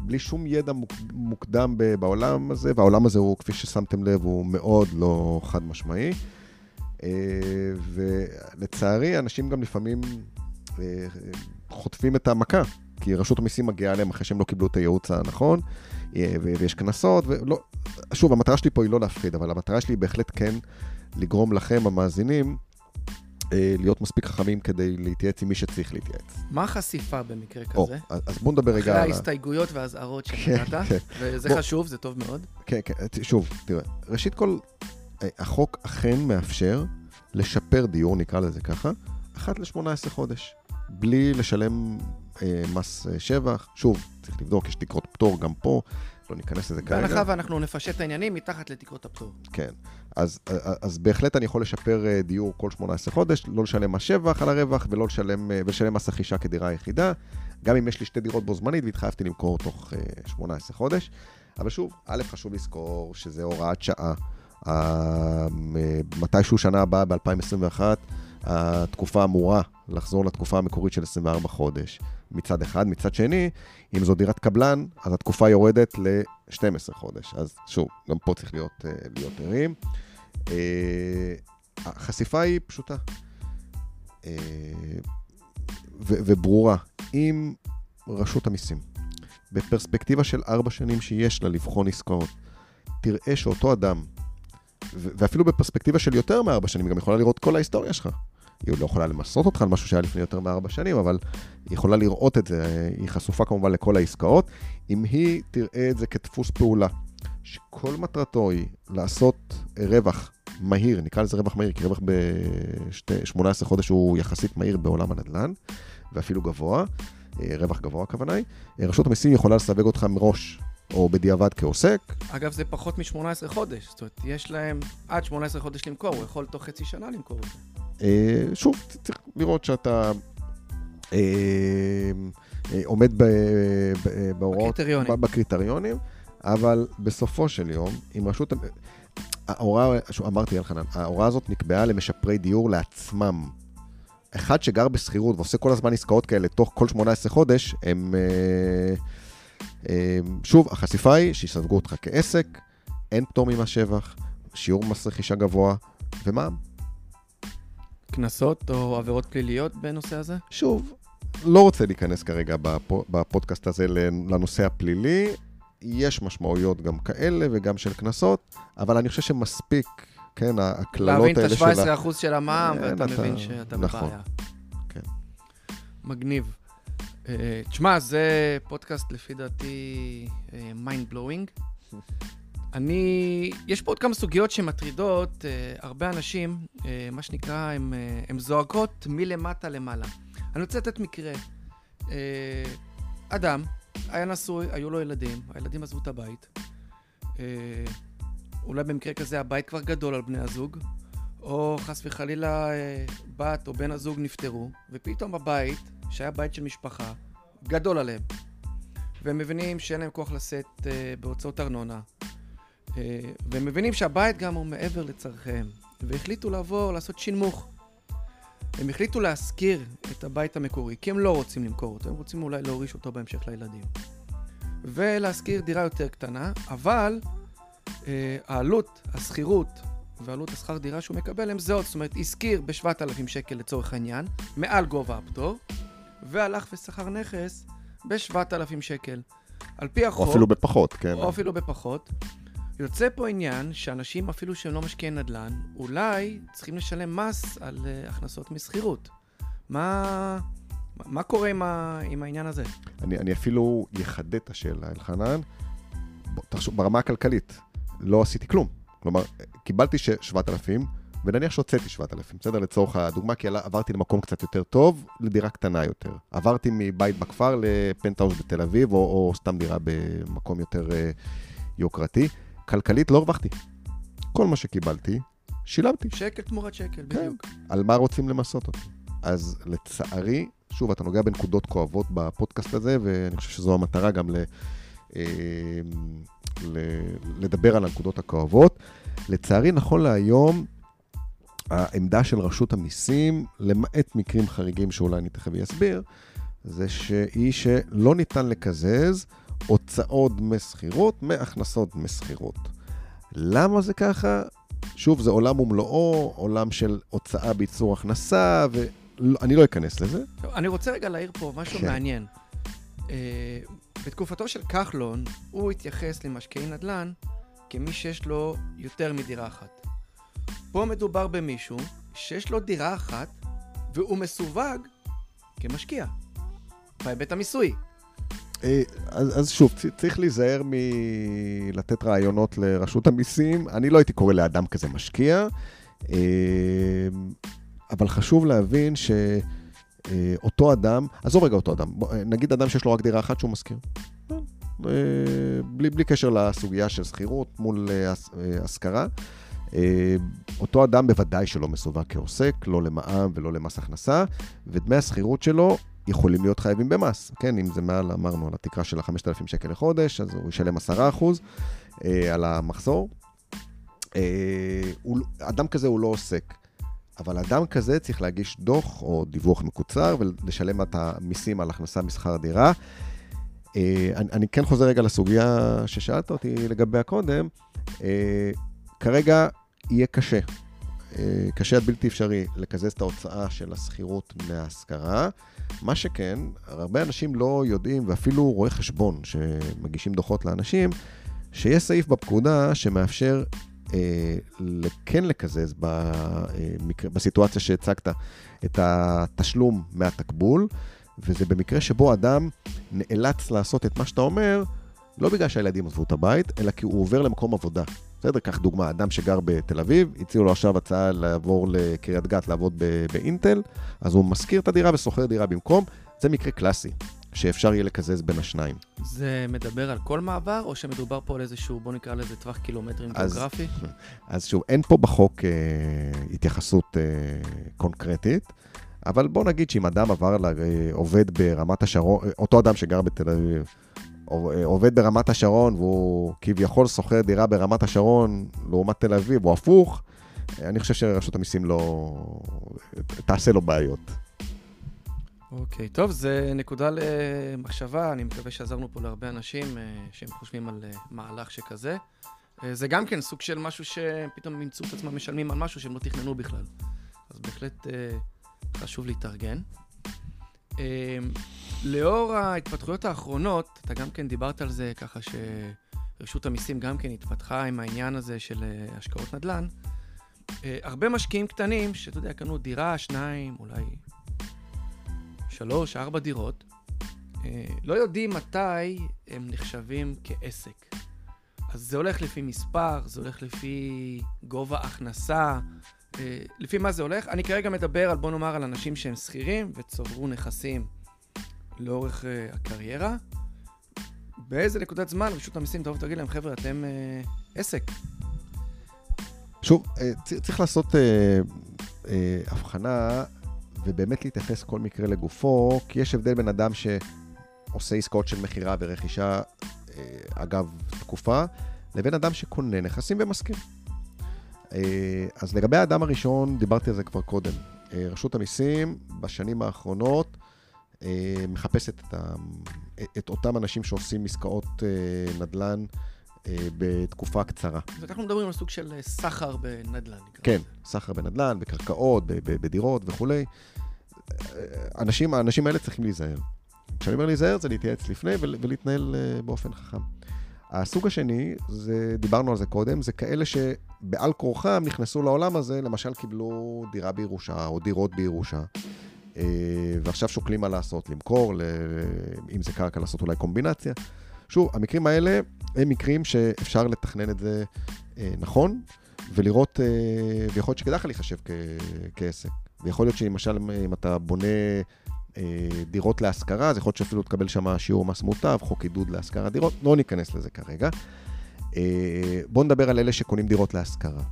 בלי שום ידע מוקדם בעולם הזה, והעולם הזה הוא, כפי ששמתם לב, הוא מאוד לא חד משמעי. אה, ולצערי, אנשים גם לפעמים אה, חוטפים את המכה, כי רשות המיסים מגיעה אליהם אחרי שהם לא קיבלו את הייעוץ הנכון, אה, ויש קנסות, ולא... שוב, המטרה שלי פה היא לא להפחיד, אבל המטרה שלי היא בהחלט כן לגרום לכם, המאזינים, להיות מספיק חכמים כדי להתייעץ עם מי שצריך להתייעץ. מה החשיפה במקרה כזה? אז בואו נדבר רגע אחרי על... ה- ההסתייגויות והאזהרות כן, שנתת, כן. וזה בוא. חשוב, זה טוב מאוד. כן, כן, שוב, תראה, ראשית כל, אה, החוק אכן מאפשר לשפר דיור, נקרא לזה ככה, אחת ל-18 חודש, בלי לשלם אה, מס אה, שבח. שוב, צריך לבדוק, יש תקרות פטור גם פה, לא ניכנס לזה כרגע. בהנחה ואנחנו נפשט את העניינים מתחת לתקרות הפטור. כן. אז, אז, בהחלט אני יכול לשפר אה, דיור כל 18 חודש, לא לשלם מס שבח על הרווח ולא לשלם, אה, ולשלם מס רכישה כדירה יחידה, גם אם יש לי שתי דירות בו זמנית והתחייבתי למכור תוך אה, 18 חודש. אבל שוב, א', חשוב לזכור שזה הוראת שעה. אה, אה, מתישהו שנה הבאה, ב-2021, התקופה אמורה לחזור לתקופה המקורית של 24 חודש מצד אחד. מצד שני, אם זו דירת קבלן, אז התקופה יורדת ל-12 חודש. אז שוב, גם פה צריך להיות, אה, להיות ערים. אה, החשיפה היא פשוטה אה, וברורה. אם רשות המיסים, בפרספקטיבה של ארבע שנים שיש לה לבחון עסקאות, תראה שאותו אדם, ואפילו בפרספקטיבה של יותר מארבע שנים, גם יכולה לראות כל ההיסטוריה שלך. היא לא יכולה למסות אותך על משהו שהיה לפני יותר מארבע שנים, אבל היא יכולה לראות את זה, היא חשופה כמובן לכל העסקאות. אם היא תראה את זה כדפוס פעולה, שכל מטרתו היא לעשות רווח מהיר, נקרא לזה רווח מהיר, כי רווח ב-18 חודש הוא יחסית מהיר בעולם הנדל"ן, ואפילו גבוה, אה, רווח גבוה הכוונה היא, אה, רשות המיסים יכולה לסווג אותך מראש או בדיעבד כעוסק, אגב, זה פחות מ-18 חודש. זאת אומרת, יש להם עד 18 חודש למכור, הוא יכול תוך חצי שנה למכור את זה. אה, שוב, צריך לראות שאתה עומד בהוראות, בקריטריונים. אבל בסופו של יום, אם רשות... ההוראה, אמרתי אלחנן, ההוראה הזאת נקבעה למשפרי דיור לעצמם. אחד שגר בשכירות ועושה כל הזמן עסקאות כאלה תוך כל 18 חודש, הם... אה, אה, שוב, החשיפה היא שיסווגו אותך כעסק, אין פטור ממס שבח, שיעור מס רכישה גבוה, ומע"מ. קנסות או עבירות פליליות בנושא הזה? שוב, לא רוצה להיכנס כרגע בפו- בפודקאסט הזה לנושא הפלילי. יש משמעויות גם כאלה וגם של קנסות, אבל אני חושב שמספיק, כן, הקללות להבין את האלה של ה... ה-17% של המע"מ, כן, ואתה אתה- מבין שאתה נכון. בבעיה. כן. מגניב. אה, תשמע, זה פודקאסט לפי דעתי mind blowing. [laughs] אני, יש פה עוד כמה סוגיות שמטרידות אה, הרבה אנשים, אה, מה שנקרא, הן אה, הן זועקות מלמטה למעלה. אני רוצה לתת מקרה. אה, אדם היה נשוי, היו לו ילדים, הילדים עזבו את הבית. אה, אולי במקרה כזה הבית כבר גדול על בני הזוג, או חס וחלילה אה, בת או בן הזוג נפטרו, ופתאום הבית, שהיה בית של משפחה, גדול עליהם. והם מבינים שאין להם כוח לשאת אה, בהוצאות ארנונה. והם מבינים שהבית גם הוא מעבר לצורכיהם. והחליטו לבוא, לעשות שינמוך. הם החליטו להשכיר את הבית המקורי, כי הם לא רוצים למכור אותו, הם רוצים אולי להוריש אותו בהמשך לילדים. ולהשכיר דירה יותר קטנה, אבל אה, העלות, השכירות ועלות השכר דירה שהוא מקבל הם זהות, זאת אומרת, השכיר ב-7,000 שקל לצורך העניין, מעל גובה הפטור, והלך ושכר נכס ב-7,000 שקל. על פי החוק, או אפילו בפחות, כן. או אפילו בפחות, יוצא פה עניין שאנשים, אפילו שהם לא משקיעי נדל"ן, אולי צריכים לשלם מס על uh, הכנסות משכירות. מה, מה קורה עם, ה, עם העניין הזה? אני, אני אפילו אחדד את השאלה, אלחנן. תחשוב, ברמה הכלכלית, לא עשיתי כלום. כלומר, קיבלתי ש- 7,000, ונניח שהוצאתי 7,000, בסדר? לצורך הדוגמה, כי עברתי למקום קצת יותר טוב, לדירה קטנה יותר. עברתי מבית בכפר לפנטהאוז בתל אביב, או, או סתם דירה במקום יותר אה, יוקרתי. כלכלית לא הרווחתי. כל מה שקיבלתי, שילמתי. שקל תמורת שקל, כן. בדיוק. על מה רוצים למסות אותי. אז לצערי, שוב, אתה נוגע בנקודות כואבות בפודקאסט הזה, ואני חושב שזו המטרה גם ל, אה, ל, לדבר על הנקודות הכואבות. לצערי, נכון להיום, העמדה של רשות המיסים, למעט מקרים חריגים שאולי אני תכף אסביר, זה שהיא שלא ניתן לקזז הוצאות דמי שכירות מהכנסות דמי שכירות. למה זה ככה? שוב, זה עולם ומלואו, עולם של הוצאה בייצור הכנסה, לא, אני לא אכנס לזה. אני רוצה רגע להעיר פה משהו כן. מעניין. אה, בתקופתו של כחלון, הוא התייחס למשקיעי נדל"ן כמי שיש לו יותר מדירה אחת. פה מדובר במישהו שיש לו דירה אחת והוא מסווג כמשקיע, בהיבט המיסוי. אה, אז, אז שוב, צריך להיזהר מלתת רעיונות לרשות המיסים. אני לא הייתי קורא לאדם כזה משקיע, אה, אבל חשוב להבין שאותו אדם, עזוב רגע אותו אדם, אה, נגיד אדם שיש לו רק דירה אחת שהוא משכיר. אה, בלי, בלי קשר לסוגיה של שכירות מול אה, הש- אה, השכרה. אה, אותו אדם בוודאי שלא מסווג כעוסק, לא למע"מ ולא למס הכנסה, ודמי השכירות שלו יכולים להיות חייבים במס. כן, אם זה מעל, אמרנו, על התקרה של ה-5,000 שקל לחודש, אז הוא ישלם 10% אה, על המחזור. אה, הוא, אדם כזה הוא לא עוסק. אבל אדם כזה צריך להגיש דוח או דיווח מקוצר ולשלם את המיסים על הכנסה משכר דירה. אה, אני, אני כן חוזר רגע לסוגיה ששאלת אותי לגביה קודם. כרגע יהיה קשה. אה, קשה עד בלתי אפשרי לקזז את ההוצאה של השכירות מההשכרה. מה שכן, הרבה אנשים לא יודעים, ואפילו רואי חשבון שמגישים דוחות לאנשים, שיש סעיף בפקודה שמאפשר אה, כן לקזז במקרה, בסיטואציה שהצגת את התשלום מהתקבול, וזה במקרה שבו אדם נאלץ לעשות את מה שאתה אומר, לא בגלל שהילדים עזבו את הבית, אלא כי הוא עובר למקום עבודה. בסדר, קח דוגמה, אדם שגר בתל אביב, הציעו לו עכשיו הצעה לעבור לקריית גת לעבוד באינטל, אז הוא משכיר את הדירה ושוכר דירה במקום. זה מקרה קלאסי, שאפשר יהיה לקזז בין השניים. זה מדבר על כל מעבר, או שמדובר פה על איזשהו, בוא נקרא לזה טווח קילומטרים אז- גיאוגרפי? [laughs] אז שוב, אין פה בחוק אה, התייחסות אה, קונקרטית, אבל בוא נגיד שאם אדם עבר, ל- אה, עובד ברמת השרון, אה, אותו אדם שגר בתל אביב, עובד ברמת השרון והוא כביכול שוכר דירה ברמת השרון לעומת תל אביב, או הפוך, אה, אני חושב שרשות המיסים לא... תעשה לו בעיות. אוקיי, טוב, זה נקודה למחשבה, אני מקווה שעזרנו פה להרבה אנשים אה, שהם חושבים על אה, מהלך שכזה. אה, זה גם כן סוג של משהו שפתאום ימצאו את עצמם משלמים על משהו שהם לא תכננו בכלל. אז בהחלט אה, חשוב להתארגן. אה, לאור ההתפתחויות האחרונות, אתה גם כן דיברת על זה ככה שרשות המיסים גם כן התפתחה עם העניין הזה של אה, השקעות נדל"ן. אה, הרבה משקיעים קטנים, שאתה יודע, קנו דירה, שניים, אולי שלוש, ארבע דירות, אה, לא יודעים מתי הם נחשבים כעסק. אז זה הולך לפי מספר, זה הולך לפי גובה הכנסה, לפי מה זה הולך. אני כרגע מדבר על, בוא נאמר, על אנשים שהם שכירים וצברו נכסים לאורך אה, הקריירה. באיזה נקודת זמן רשות המיסים תבוא ותגיד להם, חבר'ה, אתם אה, עסק. שוב, אה, צריך לעשות אה, אה, הבחנה ובאמת להתייחס כל מקרה לגופו, כי יש הבדל בין אדם שעושה עסקאות של מכירה ורכישה, אה, אגב, תקופה, לבין אדם שקונה נכסים ומשכיר. אה, אז לגבי האדם הראשון, דיברתי על זה כבר קודם. אה, רשות המיסים בשנים האחרונות אה, מחפשת את, ה, את אותם אנשים שעושים עסקאות נדל"ן בתקופה קצרה. אז אנחנו מדברים על סוג של סחר בנדל"ן. כן. סחר בנדל"ן, בקרקעות, בדירות וכולי. אנשים, האנשים האלה צריכים להיזהר. כשאני אומר להיזהר זה להתייעץ לפני ול- ולהתנהל באופן חכם. הסוג השני, זה, דיברנו על זה קודם, זה כאלה שבעל כורחם נכנסו לעולם הזה, למשל קיבלו דירה בירושה או דירות בירושה, אה, ועכשיו שוקלים מה לעשות, למכור, אם זה קרקע לעשות אולי קומבינציה. שוב, המקרים האלה הם מקרים שאפשר לתכנן את זה אה, נכון, ולראות, אה, ויכול להיות שכדאי לך להיחשב כעסק. ויכול להיות שלמשל, אם אתה בונה דירות להשכרה, אז יכול להיות שאפילו תקבל שם שיעור מס מוטב, חוק עידוד להשכרה דירות, לא ניכנס לזה כרגע. אה, בואו נדבר על אלה שקונים דירות להשכרה.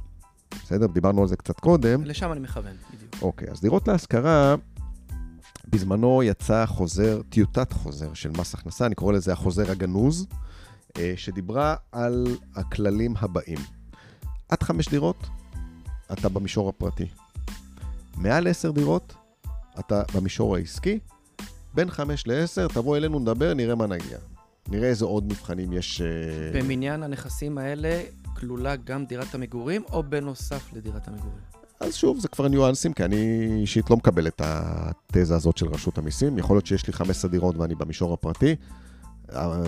בסדר? דיברנו על זה קצת קודם. לשם אני מכוון, בדיוק. אוקיי, אז דירות להשכרה, בזמנו יצא חוזר, טיוטת חוזר של מס הכנסה, אני קורא לזה החוזר הגנוז, אה, שדיברה על הכללים הבאים. עד חמש דירות, אתה במישור הפרטי. מעל עשר דירות, אתה במישור העסקי. בין חמש לעשר, תבוא אלינו, נדבר, נראה מה נגיע. נראה איזה עוד מבחנים יש... אה, במניין הנכסים האלה כלולה גם דירת המגורים, או בנוסף לדירת המגורים? אז שוב, זה כבר ניואנסים, כי אני אישית לא מקבל את התזה הזאת של רשות המיסים. יכול להיות שיש לי 15 דירות ואני במישור הפרטי,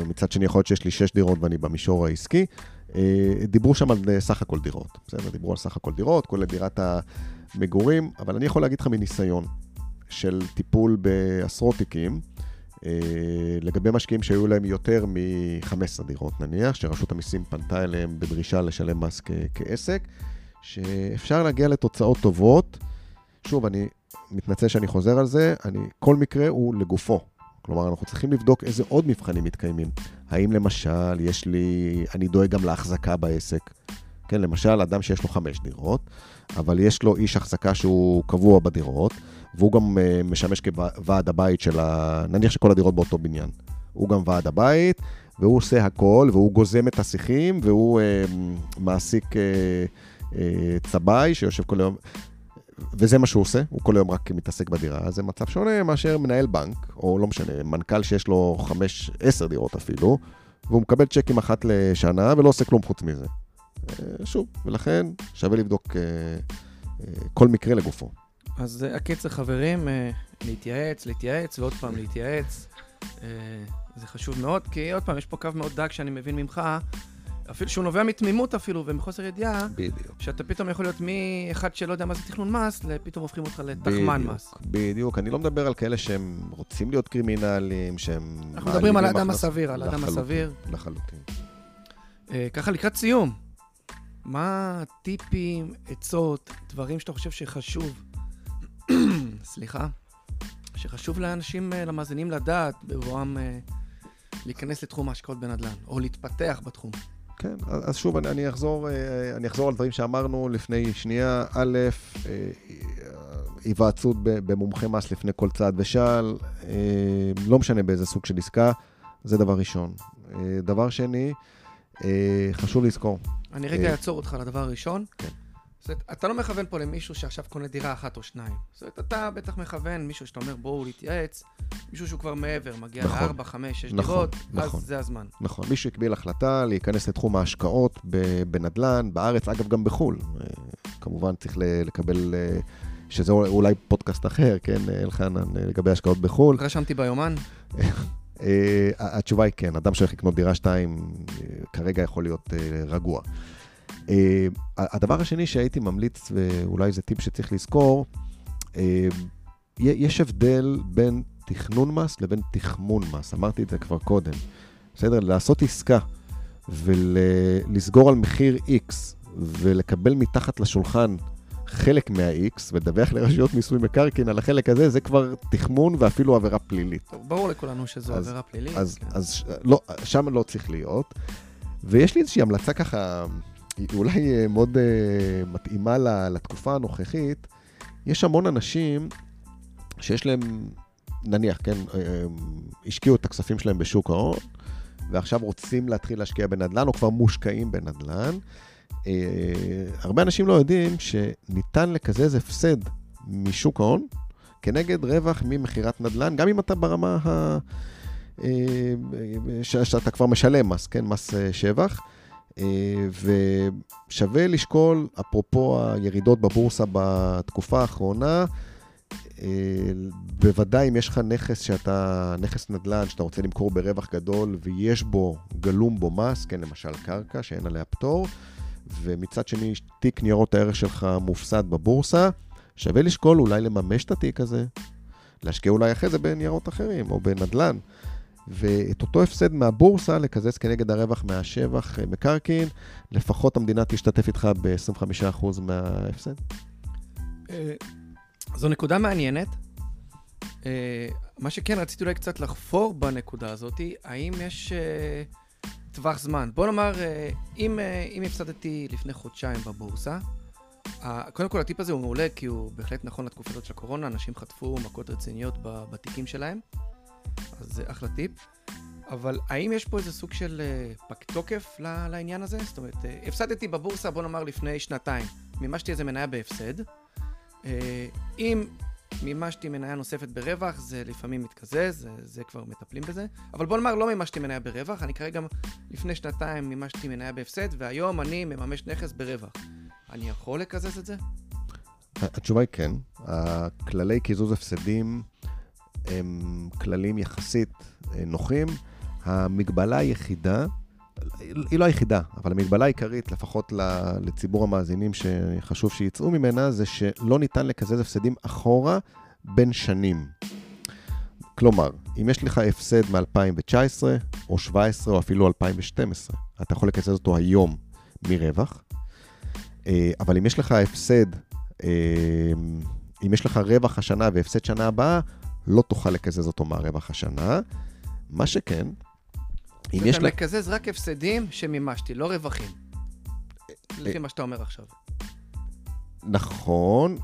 מצד שני יכול להיות שיש לי 6 דירות ואני במישור העסקי. דיברו שם על סך הכל דירות, בסדר? דיברו על סך הכל דירות, כולל דירת המגורים, אבל אני יכול להגיד לך מניסיון של טיפול בעשרות תיקים, לגבי משקיעים שהיו להם יותר מ-15 דירות נניח, שרשות המיסים פנתה אליהם בדרישה לשלם מס כעסק, שאפשר להגיע לתוצאות טובות. שוב, אני מתנצל שאני חוזר על זה, אני, כל מקרה הוא לגופו. כלומר, אנחנו צריכים לבדוק איזה עוד מבחנים מתקיימים. האם למשל, יש לי, אני דואג גם להחזקה בעסק. כן, למשל, אדם שיש לו חמש דירות, אבל יש לו איש החזקה שהוא קבוע בדירות, והוא גם uh, משמש כוועד הבית של ה... נניח שכל הדירות באותו בניין. הוא גם ועד הבית, והוא עושה הכל, והוא גוזם את השיחים, והוא uh, מעסיק uh, uh, צבעי שיושב כל היום... וזה מה שהוא עושה, הוא כל היום רק מתעסק בדירה, זה מצב שונה מאשר מנהל בנק, או לא משנה, מנכ"ל שיש לו חמש, עשר דירות אפילו, והוא מקבל צ'קים אחת לשנה ולא עושה כלום חוץ מזה. שוב, ולכן שווה לבדוק כל מקרה לגופו. אז הקיצר, חברים, להתייעץ, להתייעץ ועוד פעם להתייעץ. זה חשוב מאוד, כי עוד פעם, יש פה קו מאוד דק שאני מבין ממך, אפילו שהוא נובע מתמימות אפילו, ומחוסר ידיעה. בדיוק. שאתה פתאום יכול להיות מאחד שלא יודע מה זה תכנון מס, לפתאום הופכים אותך לתחמן מס. בדיוק, אני לא מדבר על כאלה שהם רוצים להיות קרימינלים, שהם... אנחנו מדברים על האדם הסביר, על האדם הסביר. לחלוטין. ככה לקראת סיום, מה הטיפים, עצות, דברים שאתה חושב שחשוב, סליחה, שחשוב לאנשים, למאזינים לדעת בבואם להיכנס לתחום ההשקעות בנדל"ן, או להתפתח בתחום? כן, אז שוב, אני, אני, אחזור, אני אחזור על דברים שאמרנו לפני שנייה. א', היוועצות במומחי מס לפני כל צעד ושעל, לא משנה באיזה סוג של עסקה, זה דבר ראשון. דבר שני, חשוב לזכור. אני רגע אעצור אותך לדבר הראשון. כן. זאת אומרת, אתה לא מכוון פה למישהו שעכשיו קונה דירה אחת או שניים. זאת אומרת, אתה בטח מכוון מישהו שאתה אומר, בואו להתייעץ, מישהו שהוא כבר מעבר, מגיע נכון, לארבע, חמש, שש נכון, דירות, נכון. אז זה הזמן. נכון, מישהו הקביל החלטה להיכנס לתחום ההשקעות בנדל"ן, בארץ, אגב, גם בחו"ל. כמובן, צריך לקבל, שזה אולי פודקאסט אחר, כן, אלחנן, לגבי השקעות בחו"ל. רשמתי ביומן. [laughs] התשובה היא כן, אדם שהולך לקנות דירה שתיים, כרגע יכול להיות רגוע. הדבר השני שהייתי ממליץ, ואולי זה טיפ שצריך לזכור, יש הבדל בין תכנון מס לבין תחמון מס, אמרתי את זה כבר קודם. בסדר? לעשות עסקה ולסגור על מחיר X ולקבל מתחת לשולחן חלק מה-X ולדווח לרשויות מיסוי מקרקעין על החלק הזה, זה כבר תחמון ואפילו עבירה פלילית. טוב, ברור לכולנו שזו אז, עבירה פלילית. אז, כן. אז לא, שם לא צריך להיות. ויש לי איזושהי המלצה ככה, היא אולי מאוד uh, מתאימה לתקופה הנוכחית. יש המון אנשים שיש להם, נניח, כן, uh, השקיעו את הכספים שלהם בשוק ההון, ועכשיו רוצים להתחיל להשקיע בנדל"ן, או כבר מושקעים בנדל"ן. אה, הרבה אנשים לא יודעים שניתן לקזז הפסד משוק ההון כנגד רווח ממכירת נדל"ן, גם אם אתה ברמה ה... שאתה כבר משלם מס, כן, מס שבח. ושווה לשקול, אפרופו הירידות בבורסה בתקופה האחרונה, בוודאי אם יש לך נכס שאתה, נכס נדל"ן שאתה רוצה למכור ברווח גדול ויש בו, גלום בו מס, כן, למשל קרקע שאין עליה פטור, ומצד שני תיק ניירות הערך שלך מופסד בבורסה, שווה לשקול אולי לממש את התיק הזה, להשקיע אולי אחרי זה בניירות אחרים או בנדל"ן. ואת אותו הפסד מהבורסה לקזז כנגד הרווח מהשבח מקרקעין, לפחות המדינה תשתתף איתך ב-25% מההפסד. זו נקודה מעניינת. מה שכן, רציתי אולי קצת לחפור בנקודה הזאת, האם יש טווח זמן? בוא נאמר, אם, אם הפסדתי לפני חודשיים בבורסה, קודם כל הטיפ הזה הוא מעולה, כי הוא בהחלט נכון לתקופה הזאת של הקורונה, אנשים חטפו מכות רציניות בתיקים שלהם. אז זה אחלה טיפ. אבל האם יש פה איזה סוג של uh, פג תוקף לעניין הזה? זאת אומרת, uh, הפסדתי בבורסה, בוא נאמר, לפני שנתיים. מימשתי איזה מניה בהפסד. Uh, אם מימשתי מניה נוספת ברווח, זה לפעמים מתקזז, זה, זה כבר מטפלים בזה. אבל בוא נאמר, לא מימשתי מניה ברווח, אני כרגע לפני שנתיים מימשתי מניה בהפסד, והיום אני מממש נכס ברווח. אני יכול לקזז את זה? התשובה היא כן. הכללי קיזוז הפסדים הם כללים יחסית אה, נוחים. המגבלה היחידה, היא לא היחידה, אבל המגבלה העיקרית, לפחות לציבור המאזינים שחשוב שיצאו ממנה, זה שלא ניתן לקזז הפסדים אחורה בין שנים. כלומר, אם יש לך הפסד מ-2019, או 2017, או אפילו 2012, אתה יכול לקזז אותו היום מרווח, אה, אבל אם יש לך הפסד, אה, אם יש לך רווח השנה והפסד שנה הבאה, לא תוכל לקזז אותו מהרווח השנה. מה שכן, אם יש... אתה מקזז רק הפסדים שמימשתי, לא רווחים. לפי מה שאתה אומר עכשיו. נכון,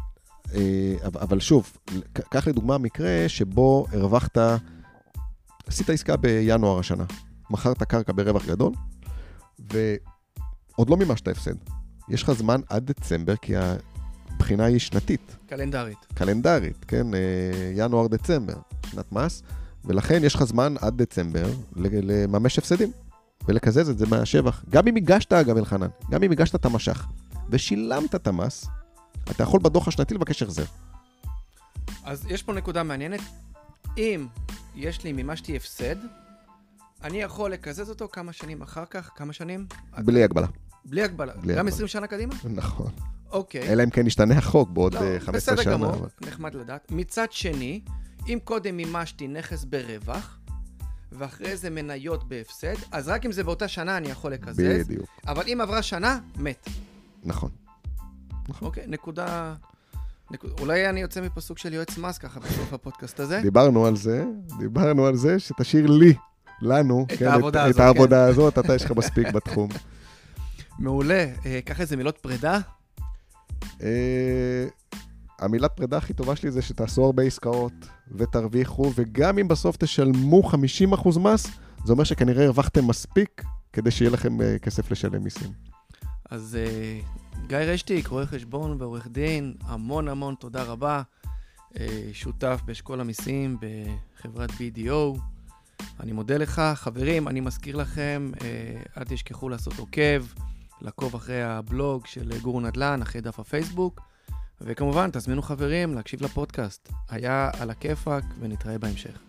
אה, אבל שוב, קח לדוגמה מקרה שבו הרווחת, עשית עסקה בינואר השנה, מכרת קרקע ברווח גדול, ועוד לא מימשת הפסד. יש לך זמן עד דצמבר, כי הבחינה היא שנתית. קלנדרית. קלנדרית, כן, אה, ינואר-דצמבר, שנת מס, ולכן יש לך זמן עד דצמבר לממש הפסדים ולקזז את זה מהשבח. גם אם הגשת, אגב, אלחנן, גם אם הגשת את המשך ושילמת את המס, אתה יכול בדוח השנתי לבקש החזר. אז יש פה נקודה מעניינת. אם יש לי, מימשתי הפסד, אני יכול לקזז אותו כמה שנים אחר כך? כמה שנים? בלי הגבלה. בלי הגבלה. בלי גם הגבלה. 20 שנה קדימה? נכון. אוקיי. אלא אם כן ישתנה החוק בעוד לא, 15 בסדר שנה. בסדר גמור, נחמד לדעת. מצד שני, אם קודם מימשתי נכס ברווח, ואחרי זה מניות בהפסד, אז רק אם זה באותה שנה אני יכול לקזז. בדיוק. אבל אם עברה שנה, מת. נכון. נכון. אוקיי, נקודה... נקוד... אולי אני יוצא מפה סוג של יועץ מס ככה בסוף הפודקאסט הזה. דיברנו על זה, דיברנו על זה שתשאיר לי, לנו, את כן, העבודה את, הזאת, את העבודה כן. הזאת, אתה יש לך מספיק בתחום. [laughs] מעולה. אה, קח איזה מילות פרידה. אה, המילת פרידה הכי טובה שלי זה שתעשו הרבה עסקאות ותרוויחו, וגם אם בסוף תשלמו 50% מס, זה אומר שכנראה הרווחתם מספיק כדי שיהיה לכם uh, כסף לשלם מיסים. אז uh, גיא רשטיק, רואה חשבון ועורך דין, המון המון תודה רבה. Uh, שותף באשכול המיסים בחברת BDO. אני מודה לך. חברים, אני מזכיר לכם, uh, אל תשכחו לעשות עוקב, לעקוב אחרי הבלוג של גורו נדל"ן, אחרי דף הפייסבוק. וכמובן, תזמינו חברים להקשיב לפודקאסט. היה על הכיפאק, ונתראה בהמשך.